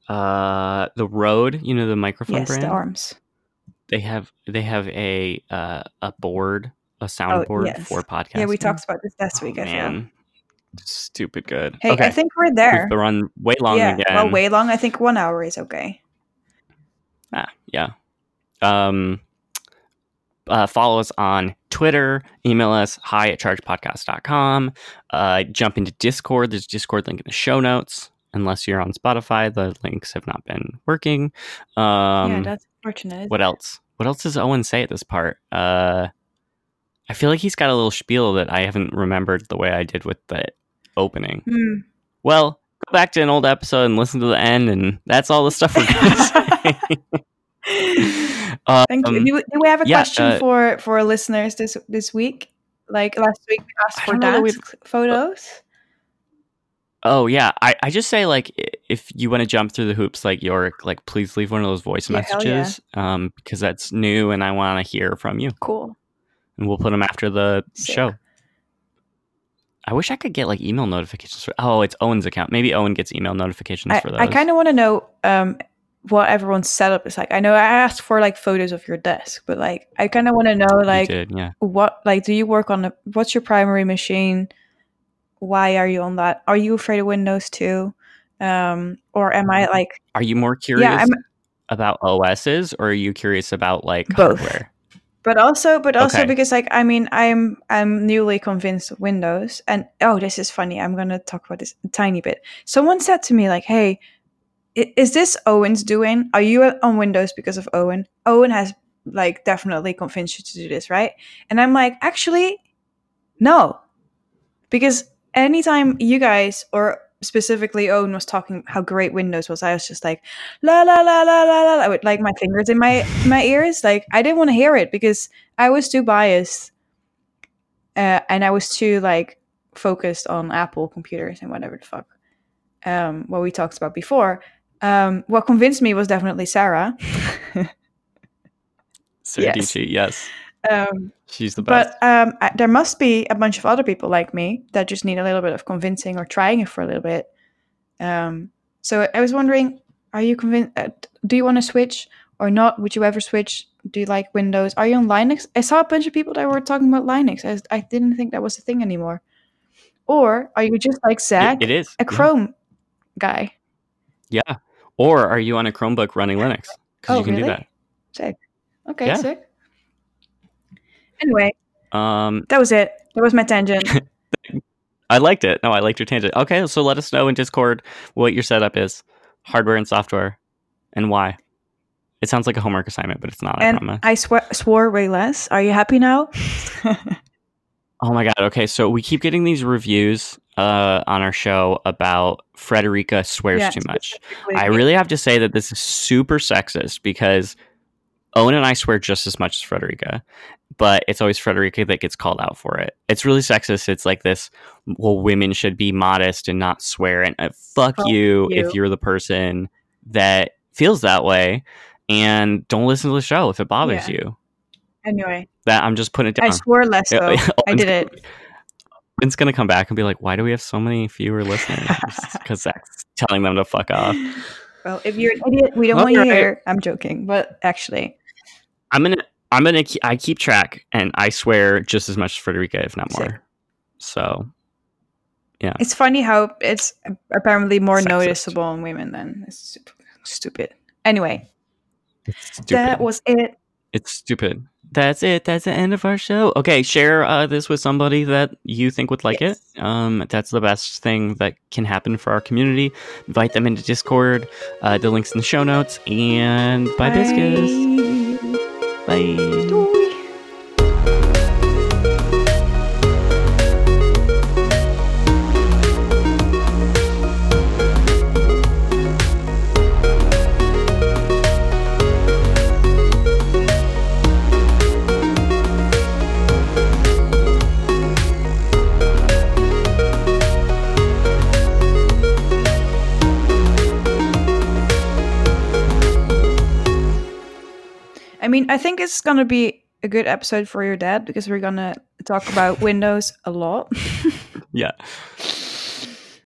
[SPEAKER 2] uh the Rode, you know the microphone
[SPEAKER 1] yes,
[SPEAKER 2] brand.
[SPEAKER 1] the arms.
[SPEAKER 2] They have they have a uh a board, a soundboard
[SPEAKER 1] Oh, yes.
[SPEAKER 2] for podcasting.
[SPEAKER 1] Yeah, we talked about this last week.
[SPEAKER 2] Oh,
[SPEAKER 1] I feel.
[SPEAKER 2] man. Stupid good.
[SPEAKER 1] Hey,
[SPEAKER 2] okay.
[SPEAKER 1] I think we're
[SPEAKER 2] we
[SPEAKER 1] there.
[SPEAKER 2] to run way long
[SPEAKER 1] yeah,
[SPEAKER 2] again.
[SPEAKER 1] well, way long. I think one hour is okay.
[SPEAKER 2] Ah, yeah. Um, uh, follow us on Twitter, email us hi at chargepodcast.com. Uh, jump into Discord. There's a Discord link in the show notes. Unless you're on Spotify, the links have not been working. Um,
[SPEAKER 1] yeah, that's fortunate.
[SPEAKER 2] what else? What else does Owen say at this part? Uh, I feel like he's got a little spiel that I haven't remembered the way I did with the opening.
[SPEAKER 1] Hmm.
[SPEAKER 2] Well, go back to an old episode and listen to the end, and that's all the stuff we're going (laughs) to say. (laughs) (laughs)
[SPEAKER 1] Thank you.
[SPEAKER 2] Um,
[SPEAKER 1] Do, we- do we have a
[SPEAKER 2] yeah,
[SPEAKER 1] question
[SPEAKER 2] uh,
[SPEAKER 1] for for listeners this this week? Like last week, we asked for
[SPEAKER 2] don't know
[SPEAKER 1] dance photos.
[SPEAKER 2] Oh yeah, I, I just say like if you want to jump through the hoops like Yorick, like please leave one of those voice
[SPEAKER 1] Yeah, hell yeah.
[SPEAKER 2] messages, um, because that's new and I want to hear from you,
[SPEAKER 1] Cool.
[SPEAKER 2] and we'll put them after the
[SPEAKER 1] Sick.
[SPEAKER 2] show. I wish I could get like email notifications. For, oh, it's Owen's account. Maybe Owen gets email notifications
[SPEAKER 1] I,
[SPEAKER 2] for those.
[SPEAKER 1] I kind of want to know um what everyone's setup is like. I know I asked for like photos of your desk, but like I kind of want to know like
[SPEAKER 2] did, yeah.
[SPEAKER 1] what like do you work on a, what's your primary machine? Why are you on that? Are you afraid of Windows too? Um, or am I like
[SPEAKER 2] Are you more curious
[SPEAKER 1] yeah? I'm
[SPEAKER 2] about OSs or are you curious about like
[SPEAKER 1] Both.
[SPEAKER 2] hardware?
[SPEAKER 1] but also but also
[SPEAKER 2] Okay.
[SPEAKER 1] because like i mean i'm i'm newly convinced of windows and oh this is funny i'm gonna talk about this a tiny bit someone said to me like hey is this owen's doing? Are you on windows because of owen? Owen has like definitely convinced you to do this right? And i'm like actually no. Because anytime you guys or specifically owen was talking how great windows was i was just like la la la la la la la with like my fingers in my my ears. Like i didn't want to hear it because i was too biased uh, and i was too like focused on apple computers and whatever the fuck um what we talked about before um what convinced me was definitely sarah (laughs)
[SPEAKER 2] Sarah
[SPEAKER 1] Yes.
[SPEAKER 2] Yes.
[SPEAKER 1] um
[SPEAKER 2] She's the best.
[SPEAKER 1] but um I, there must be a bunch of other people like me that just need a little bit of convincing or trying it for a little bit um so i was wondering are you convinced uh, do you want to switch or not would you ever switch do you like windows are you on linux i saw a bunch of people that were talking about linux i, I didn't think that was a thing anymore or are you just like
[SPEAKER 2] It-
[SPEAKER 1] zach
[SPEAKER 2] it is.
[SPEAKER 1] a
[SPEAKER 2] yeah.
[SPEAKER 1] chrome guy
[SPEAKER 2] Yeah. Or are you on a Chromebook running Linux? Because
[SPEAKER 1] Oh,
[SPEAKER 2] you can do
[SPEAKER 1] really? sick okay
[SPEAKER 2] Yeah.
[SPEAKER 1] sick anyway
[SPEAKER 2] that. Um,
[SPEAKER 1] that was it that was my tangent (laughs)
[SPEAKER 2] I liked it. No, I liked your tangent. Okay, so let us know in Discord what your setup is, hardware and software, and why. It sounds like a homework assignment, but it's not. I
[SPEAKER 1] and
[SPEAKER 2] promise.
[SPEAKER 1] i swear swore way less are you happy now (laughs) (laughs)
[SPEAKER 2] Oh my god. Okay, so we keep getting these reviews uh, on our show about Frederica swears
[SPEAKER 1] Yeah,
[SPEAKER 2] too much. I really have to say that this is super sexist because Owen and I swear just as much as Frederica, but it's always Frederica that gets called out for it. It's really sexist. It's like this, well, women should be modest and not swear. And uh, fuck
[SPEAKER 1] Fuck
[SPEAKER 2] you,
[SPEAKER 1] you.
[SPEAKER 2] if you're the person that feels that way. And don't listen to the show if it bothers
[SPEAKER 1] Yeah.
[SPEAKER 2] you.
[SPEAKER 1] Anyway,
[SPEAKER 2] That I'm just putting it down.
[SPEAKER 1] I swore less
[SPEAKER 2] Yeah,
[SPEAKER 1] though. I did it.
[SPEAKER 2] It's gonna come back and be like, "Why do we have so many fewer listeners?" (laughs) Because Zach's telling them to fuck off.
[SPEAKER 1] Well, if you're an idiot, we don't want you here. I'm joking, but actually,
[SPEAKER 2] I'm gonna I'm gonna I keep track and I swear just as much as Frederica, if not more.
[SPEAKER 1] Sick.
[SPEAKER 2] So yeah,
[SPEAKER 1] it's funny how it's apparently more
[SPEAKER 2] Sexist.
[SPEAKER 1] noticeable in women than it's stupid. Anyway,
[SPEAKER 2] it's stupid.
[SPEAKER 1] that was it.
[SPEAKER 2] it's stupid. That's it. That's the end of our show. Okay, share uh, this with somebody that you think would like
[SPEAKER 1] Yes.
[SPEAKER 2] it. Um, that's the best thing that can happen for our community. Invite them into Discord. Uh, the links in the show notes. And bye, biscuits. Bye.
[SPEAKER 1] I mean, I think it's gonna be a good episode for your dad because we're gonna talk about Windows a lot. (laughs)
[SPEAKER 2] Yeah.